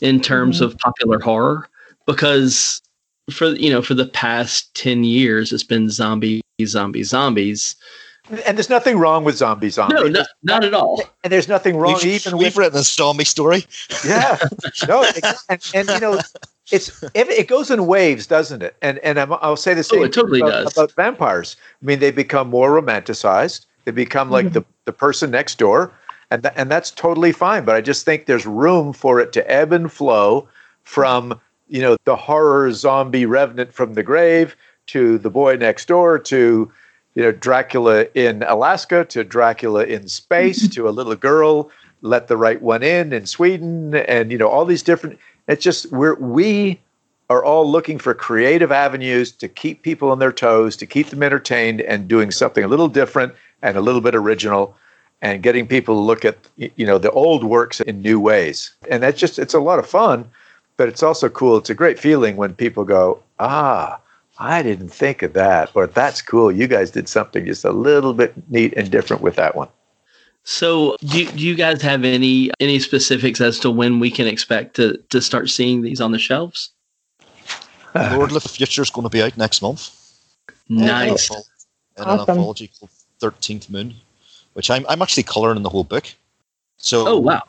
in terms mm-hmm. of popular horror because for you know for the past 10 years it's been zombies zombies zombies And there's nothing wrong with zombie zombie. no not, not at all. And there's nothing wrong we've, even we've with written a zombie story. yeah. No and, and you know it's it, it goes in waves doesn't it? And and I'm, i'll say the oh, same Oh, it totally about, does. about vampires. I mean they become more romanticized. They become like mm-hmm. the, the person next door. And tha- and that's totally fine. But i just think there's room for it to ebb and flow from you know the horror zombie revenant from the grave to the boy next door to you know dracula in alaska to dracula in space to a little girl let the right one in in sweden and you know all these different it's just we're we are all looking for creative avenues to keep people on their toes to keep them entertained and doing something a little different and a little bit original and getting people to look at you know the old works in new ways. And that's just it's a lot of fun but it's also cool. It's a great feeling when people go ah i didn't think of that or that's cool you guys did something just a little bit neat and different with that one so do, do you guys have any any specifics as to when we can expect to to start seeing these on the shelves Lord of the Future is going to be out next month. Nice. In an Awesome. anthology called Thirteenth Moon, which I'm I'm actually colouring in the whole book. So Oh wow.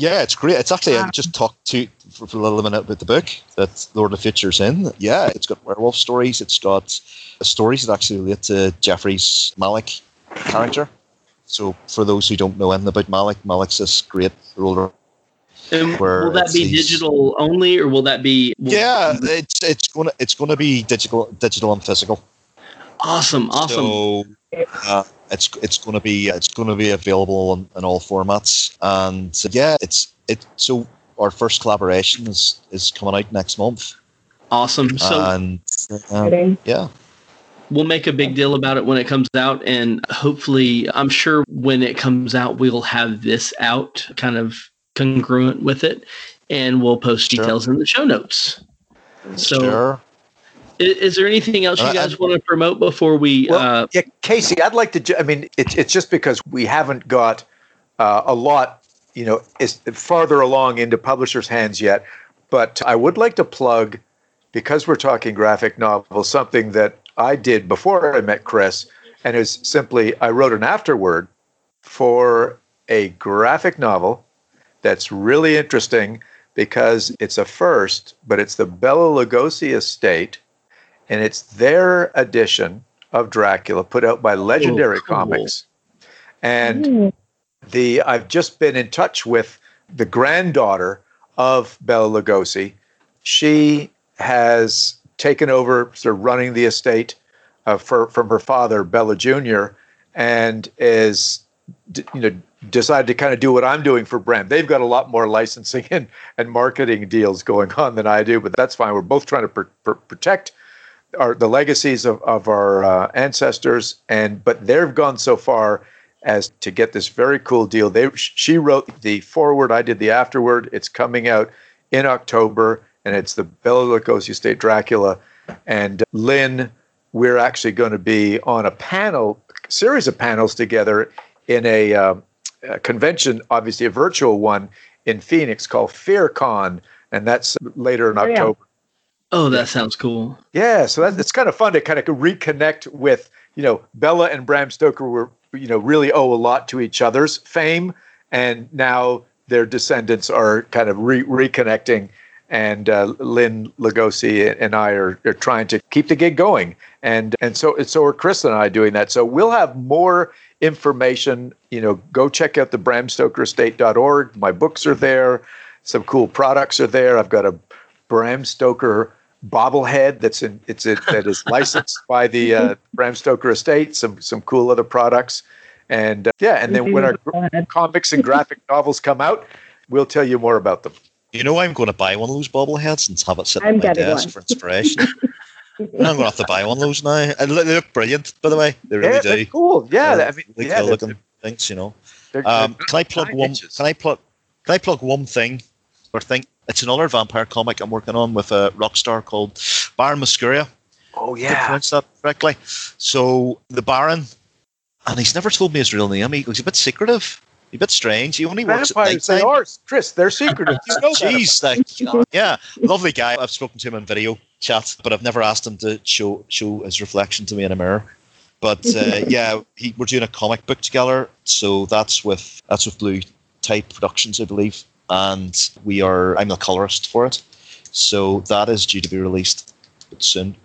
Yeah, it's great. It's actually I just talked to for, for a little minute about the book that Lord of the Future's in. Yeah, it's got werewolf stories. It's got stories that actually relate to Jeffrey's Malik character. So for those who don't know anything about Malik, Malik's this great ruler. And will that be these- digital only, or will that be? will- Yeah, it's it's gonna it's gonna be digital digital and physical. Awesome. Awesome. So uh, it's it's going to be it's going to be available in, in all formats, and uh, yeah, it's it. So our first collaboration is is coming out next month, awesome. So and Exciting. yeah, we'll make a big deal about it when it comes out and hopefully i'm sure when it comes out we'll have this out kind of congruent with it and we'll post Sure. details in the show notes so sure. I- is, there anything else you Uh, guys I- want to promote before we Well, uh, yeah, Casey, I'd like to. ju- I mean, it's it's just because we haven't got uh, a lot, you know, is farther along into publishers' hands yet. But I would like to plug, because we're talking graphic novels, something that I did before I met Chris, and is simply I wrote an afterword for a graphic novel that's really interesting because it's a first, but it's the Bela Lugosi estate, and it's their edition of Dracula put out by Legendary Oh, cool. Comics. And Mm. the I've just been in touch with the granddaughter of Bela Lugosi. She has taken over, sort of running the estate uh, for, from her father, Bela Jr., and is you know decided to kind of do what I'm doing for Bram. They've got a lot more licensing and, and marketing deals going on than I do, but that's fine. We're both trying to pr- pr- protect our the legacies of, of our uh, ancestors, and but they've gone so far as to get this very cool deal. They she wrote the foreword, I did the afterword. It's coming out in October, and it's the Bela Lugosi State Dracula. And Lynn, we're actually going to be on a panel, series of panels together in a, um, a convention, obviously a virtual one in Phoenix called FearCon, and that's later in Oh, yeah. Oh that sounds cool Yeah, so that, it's kind of fun to kind of reconnect with, you know, Bela and Bram Stoker were, you know, really owe a lot to each other's fame, and now their descendants are kind of re- reconnecting. And uh, Lynn Lugosi and I are, are trying to keep the gig going, and and so and so are Chris and I doing that. So we'll have more information. You know, go check out the BramStokerEstate.org. My books are there. Some cool products are there. I've got a Bram Stoker bobblehead that's in it's it that is licensed by the uh, Bram Stoker Estate. Some some cool other products, and uh, yeah, and then when our comics and graphic novels come out, we'll tell you more about them. You know, I'm going to buy one of those bobbleheads and have it sitting I'm on my desk one. for inspiration. I'm going to have to buy one of those now. And they look brilliant, by the way. They really yeah, do. they're cool. Yeah, They're I mean, really yeah, cool they're- looking things, you know. they're- Um, they're can I plug one? inches. Can I plug? Can I plug one thing? Or thing? It's another vampire comic I'm working on with a rock star called Baron Muscuria. Oh yeah, pronounce that correctly? So the Baron, and he's never told me his real name. He- He's a bit secretive, a bit strange. He only works at vampires. They are Chris. They're secretive. You know that. Jeez, like, yeah, lovely guy. I've spoken to him in video chat, but I've never asked him to show show his reflection to me in a mirror. But uh, yeah, he, we're doing a comic book together, so that's with that's with Blue Type Productions, I believe, and we are. I'm the colorist for it, so that is due to be released soon.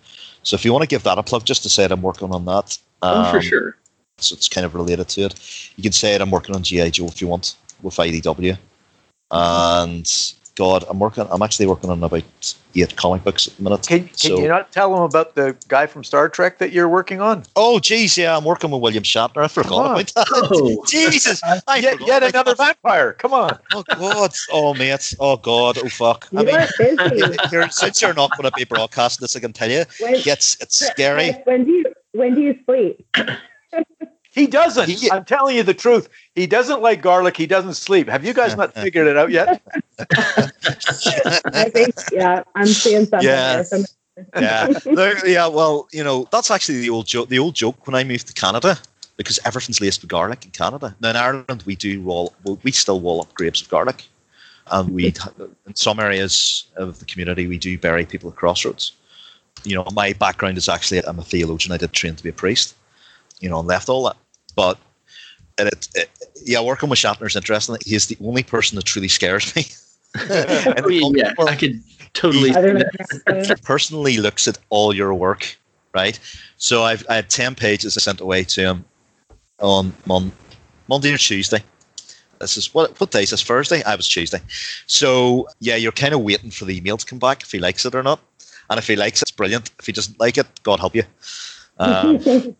So if you want to give that a plug, just to say that I'm working on that. oh for um, sure so it's kind of related to it. You can say it. I'm working on GI Joe if you want with IDW, and God, I'm working. I'm actually working on about eight comic books at the minute. Can, can so, you not tell them about the guy from Star Trek that you're working on? oh, geez, yeah, I'm working with William Shatner. I forgot on. about that. Oh. Jesus, I Yet, yet another that. vampire. Come on. Oh God, oh mate, oh God, oh fuck. I mean, you're, since you're not going to be broadcasting this, I can tell you, When, it's it's scary. When do you when do you sleep? He doesn't. He- I'm telling you the truth. He doesn't like garlic. He doesn't sleep. Have you guys not figured it out yet? I think yeah, I'm seeing something Yeah. there. Yeah, There- yeah. Well, you know, that's actually the old joke. The old joke when I moved to Canada, because everything's laced with garlic in Canada. Now in Ireland, we do roll. We still wall up grapes of garlic, and we in some areas of the community we do bury people at crossroads. you know, my background is actually I'm a theologian. I did train to be a priest, you know, and left all that. But it, it, yeah, working with Shatner is interesting. He's the only person that truly scares me. oh, yeah, I could totally. He personally looks at all your work, right? So I've I had ten pages I sent away to him on Mon- Monday or Tuesday. This is what what day is this? Thursday? I was Tuesday. So yeah, you're kind of waiting for the email to come back if he likes it or not. And if he likes it, it's brilliant. If he doesn't like it, God help you. Um,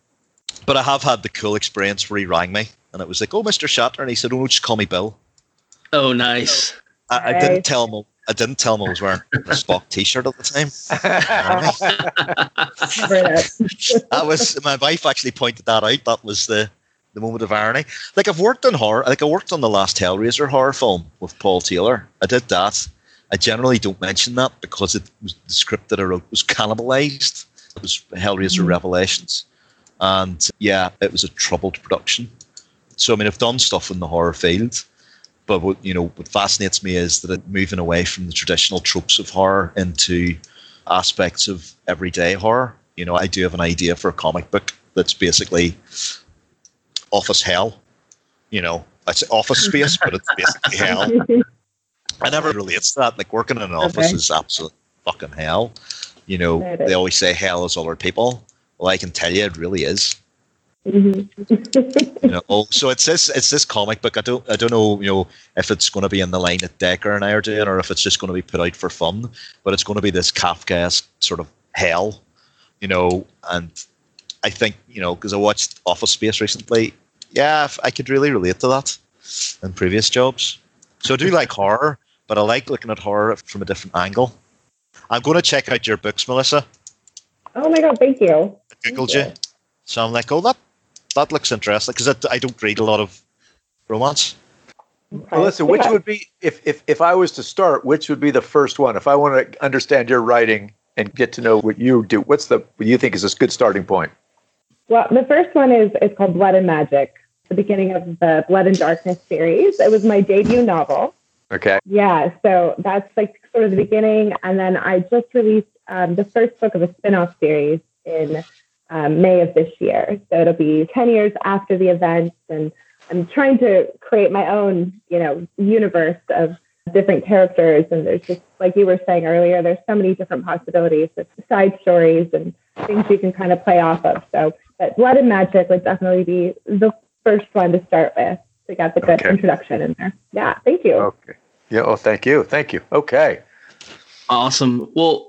but I have had the cool experience where he rang me and it was like, "Oh, Mr. Shatner," and he said, "Oh, no, just call me Bill." Oh, nice. I, I didn't tell him. I didn't tell him I was wearing a Spock T-shirt at the time. that was my wife actually pointed that out. That was the the moment of irony. Like I've worked on horror. Like I worked on the last Hellraiser horror film with Paul Taylor. I did that. I generally don't mention that because it was the script that I wrote was cannibalized. It was Hellraiser mm-hmm. Revelations, and yeah, it was a troubled production. So I mean, I've done stuff in the horror field, but what you know, what fascinates me is that it moving away from the traditional tropes of horror into aspects of everyday horror. You know, I do have an idea for a comic book that's basically office hell. You know, it's office space, but it's basically hell. I never relates to that. Like working in an office okay. is absolute fucking hell. You know, they always say hell is other people. Well, I can tell you, it really is. Mm-hmm. you know, so it's this it's this comic book. I don't I don't know you know if it's going to be in the line that Dacre and I are doing, or if it's just going to be put out for fun. But it's going to be this Kafkaesque sort of hell, you know. And I think you know because I watched Office Space recently. Yeah, I could really relate to that in previous jobs. So I do like horror, but I like looking at horror from a different angle. I'm going to check out your books, Melissa. Oh my god, thank you. I googled you. So I'm like, oh, that that looks interesting because I, I, don't read a lot of romance. Okay. Melissa, which would be if, if if I was to start, which would be the first one? If I want to understand your writing and get to know what you do, what's the what you think is a good starting point? Well, the first one is is called Blood and Magic, the beginning of the Blood and Darkness series. It was my debut novel. Okay. Yeah, so that's like sort of the beginning, and then I just released um, the first book of a spin-off series in um, May of this year. So it'll be 10 years after the event. And I'm trying to create my own, you know, universe of different characters. And there's just, like you were saying earlier, there's so many different possibilities with side stories and things you can kind of play off of. So, but Blood and Magic would definitely be the first one to start with to get the good okay. introduction in there. Yeah, thank you. Okay. Yeah, Oh, thank you. Thank you. Okay. Awesome. Well,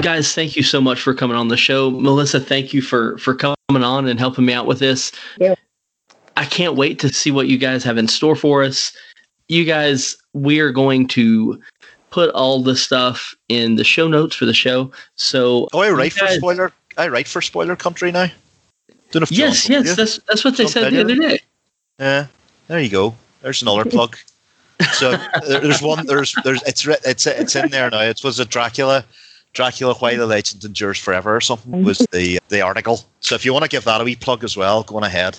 guys thank you so much for coming on the show. Melissa thank you for for coming on and helping me out with this. Yeah. i can't wait to see what you guys have in store for us. You guys we are going to put all the stuff in the show notes for the show. So oh i write guys, for spoiler i write for spoiler country now. Yes yes that's that's what they John said the other day. Yeah there you go. There's another plug. So there's one there's there's it's it's it's in there now. It was a dracula Dracula Why the Legend Endures Forever or something mm-hmm. was the the article. So if you want to give that a wee plug as well, go on ahead.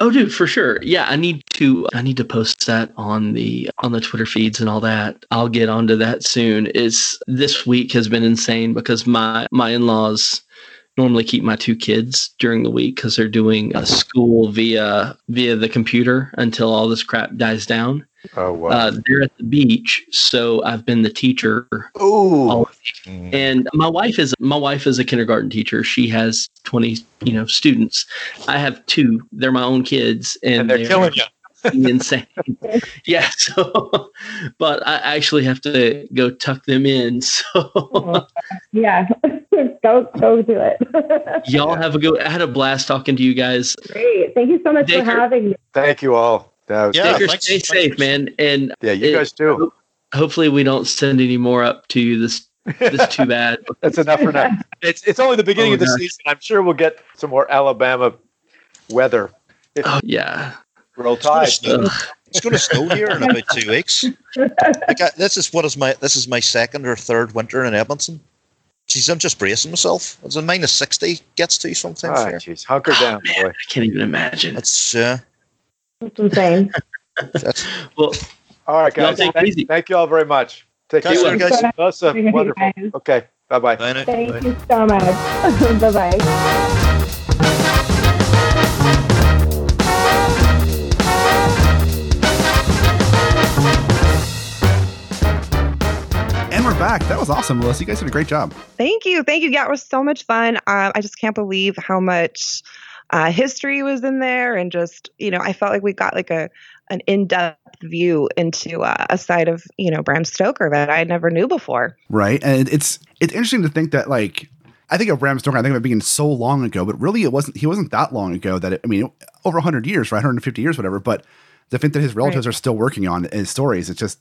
Oh dude, for sure. Yeah, I need to I need to post that on the on the Twitter feeds and all that. I'll get onto that soon. It's this week has been insane because my my in-laws normally keep my two kids during the week because they're doing a school via via the computer until all this crap dies down. Oh wow! Uh, they're at the beach, so I've been the teacher. Oh, and my wife is my wife is a kindergarten teacher. She has twenty, you know, students. I have two. They're my own kids, and, and they're, they're killing you. insane. yeah. So, but I actually have to go tuck them in. So, yeah, go go do it. Y'all have a good. I had a blast talking to you guys. Great. Thank you so much Dacre, for having me. Thank you all. That was yeah, thanks, stay safe, man. And yeah, you it, guys too. Hopefully, we don't send any more up to you this this too bad. That's enough for now. It's it's only the beginning oh, of the gosh. season. I'm sure we'll get some more Alabama weather. oh yeah. Roll tide. It's going to snow here in about two weeks. Like I, this is what is my this is my second or third winter in Edmonton. Jeez, I'm just bracing myself. It's a minus sixty gets to you sometimes. Oh, jeez, hunker oh, down, man, boy. I can't even imagine. It's uh, that's insane. Well, all right, guys. Thank, thank, you all very much. Take care, guys. Awesome. Wonderful. Okay. Bye. Bye bye. Bye now. Thank Bye. you so much. bye bye. And we're back. That was awesome, Melissa. You guys did a great job. Thank you. Thank you. Yeah, it was so much fun. Um, I just can't believe how much uh, history was in there. And just, you know, I felt like we got like a, an in-depth view into uh, a side of, you know, Bram Stoker that I never knew before. Right. And it's it's interesting to think that like I think of Bram Stoker, I think of it being so long ago, but really it wasn't he wasn't that long ago that it, I mean over 100 years, right? 150 years, whatever. But the fact that his relatives are still working on his stories, it's just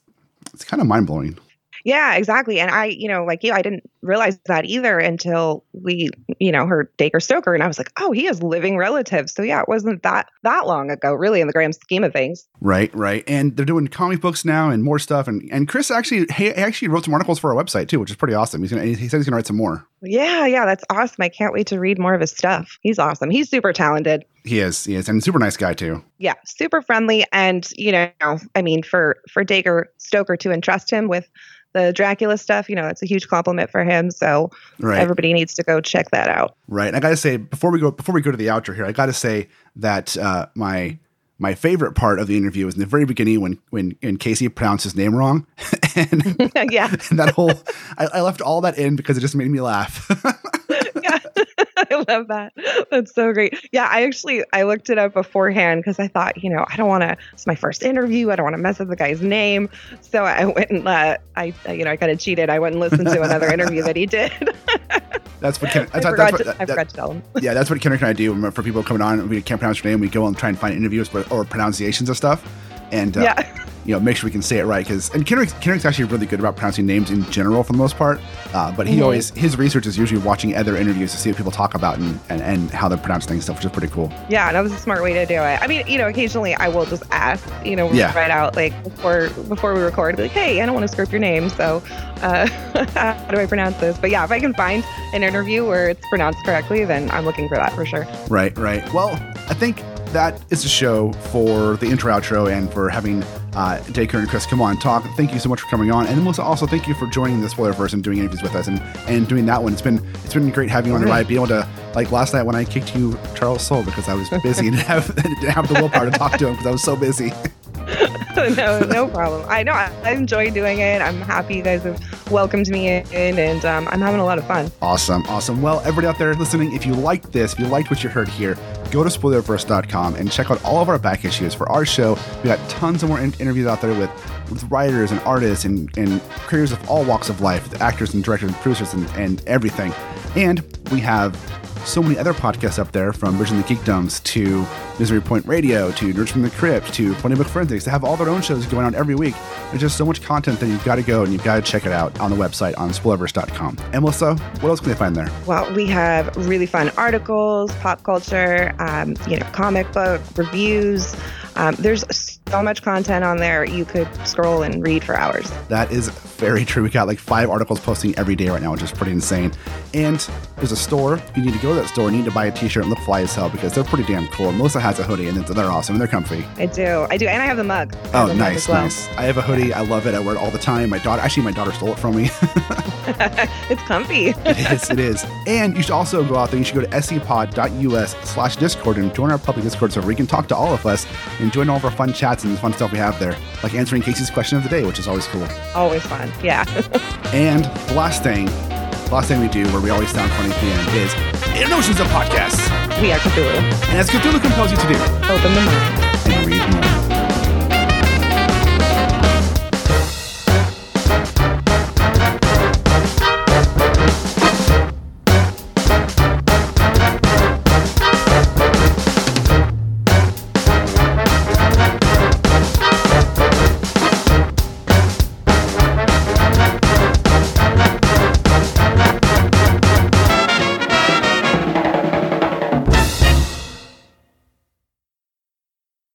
it's kind of mind blowing. Yeah, exactly. And I, you know, like you, I didn't realize that either until we, you know, heard Dacre Stoker, and I was like, oh, he has living relatives. So yeah, it wasn't that that long ago, really, in the grand scheme of things. Right, right. And they're doing comic books now and more stuff. And and Chris actually he actually wrote some articles for our website too, which is pretty awesome. He's gonna he said he's gonna write some more. Yeah, yeah, that's awesome. I can't wait to read more of his stuff. He's awesome. He's super talented. He is, he is, and super nice guy too. Yeah, super friendly, and you know, I mean, for for Dacre Stoker to entrust him with the Dracula stuff, you know, it's a huge compliment for him. So Right. everybody needs to go check that out. Right. And I gotta say, before we go before we go to the outro here, I gotta say that uh, my my favorite part of the interview was in the very beginning when when, when Casey pronounced his name wrong. and, yeah, and that whole I, I left all that in because it just made me laugh. I love that. That's so great. Yeah, I actually I looked it up beforehand because I thought, you know, I don't want to. It's my first interview. I don't want to mess up the guy's name. So I went and uh, I, you know, I kind of cheated. I went and listened to another interview that he did. that's what Ken, I that's, forgot, that's to, what, I that- forgot to tell him. yeah, that's what Kenric and I do for people coming on. We can't pronounce your name. We go and try and find interviews but, or pronunciations of stuff, and uh, Yeah. you know, make sure we can say it right. Because and Kenric, Kenric's actually really good about pronouncing names in general for the most part. Uh, but he Mhm. always his research is usually watching other interviews to see what people talk about and, and, and how they pronounce things and stuff, which is pretty cool. Yeah, that was a smart way to do it. I mean, you know, occasionally I will just ask, you know, Yeah. right out like before before we record, be like, hey, I don't want to screw up your name, so uh, how do I pronounce this? But yeah, if I can find an interview where it's pronounced correctly, then I'm looking for that for sure. Right, right. Well, I think that is a show for the intro outro and for having uh, Dacre and Chris come on and talk. Thank you so much for coming on, and Melissa, also thank you for joining the Spoilerverse and doing interviews with us and, and doing that one. It's been it's been great having you on the ride. Being able to like last night when I kicked you Charles Soule because I was busy and have, didn't have the willpower to talk to him because I was so busy. no, no problem. I know I, I enjoy doing it. I'm happy you guys have welcomed me in, and um, I'm having a lot of fun. Awesome, awesome. Well, everybody out there listening, if you liked this, if you liked what you heard here, go to spoilerverse.com and check out all of our back issues for our show. We got tons of more in- interviews out there with, with writers and artists and, and creators of all walks of life, actors and directors and producers and, and everything. And we have so many other podcasts up there from Bridging the Geekdoms to Misery Point Radio to Nerds from the Crypt to Funny Book Forensics. They have all their own shows going on every week. There's just so much content that you've got to go and you've got to check it out on the website on spoilerverse.com. And Melissa, what else can they find there? Well, we have really fun articles, pop culture, um, you know, comic book reviews. Um, there's so much content on there you could scroll and read for hours. That is very true. We got like five articles posting every day right now, which is pretty insane. And there's a store. You need to go to that store. You need to buy a t-shirt and look fly as hell because they're pretty damn cool. Melissa has a hoodie and they're awesome and they're comfy. I do, I do, and I have the mug. Oh, the nice, as well. nice. I have a hoodie. I love it. I wear it all the time. My daughter, actually, my daughter stole it from me. it's comfy. it is, it is. And you should also go out there. You should go to scpod.us slash discord and join our public discord server. You can talk to all of us and join all of our fun chats and the fun stuff we have there, like answering Casey's question of the day, which is always cool. Always fun. Yeah. And the last thing, the last thing we do where we always sound funny at the end is in notions of podcasts. we are Cthulhu. And as Cthulhu compels you to do, Open the mind. and read more.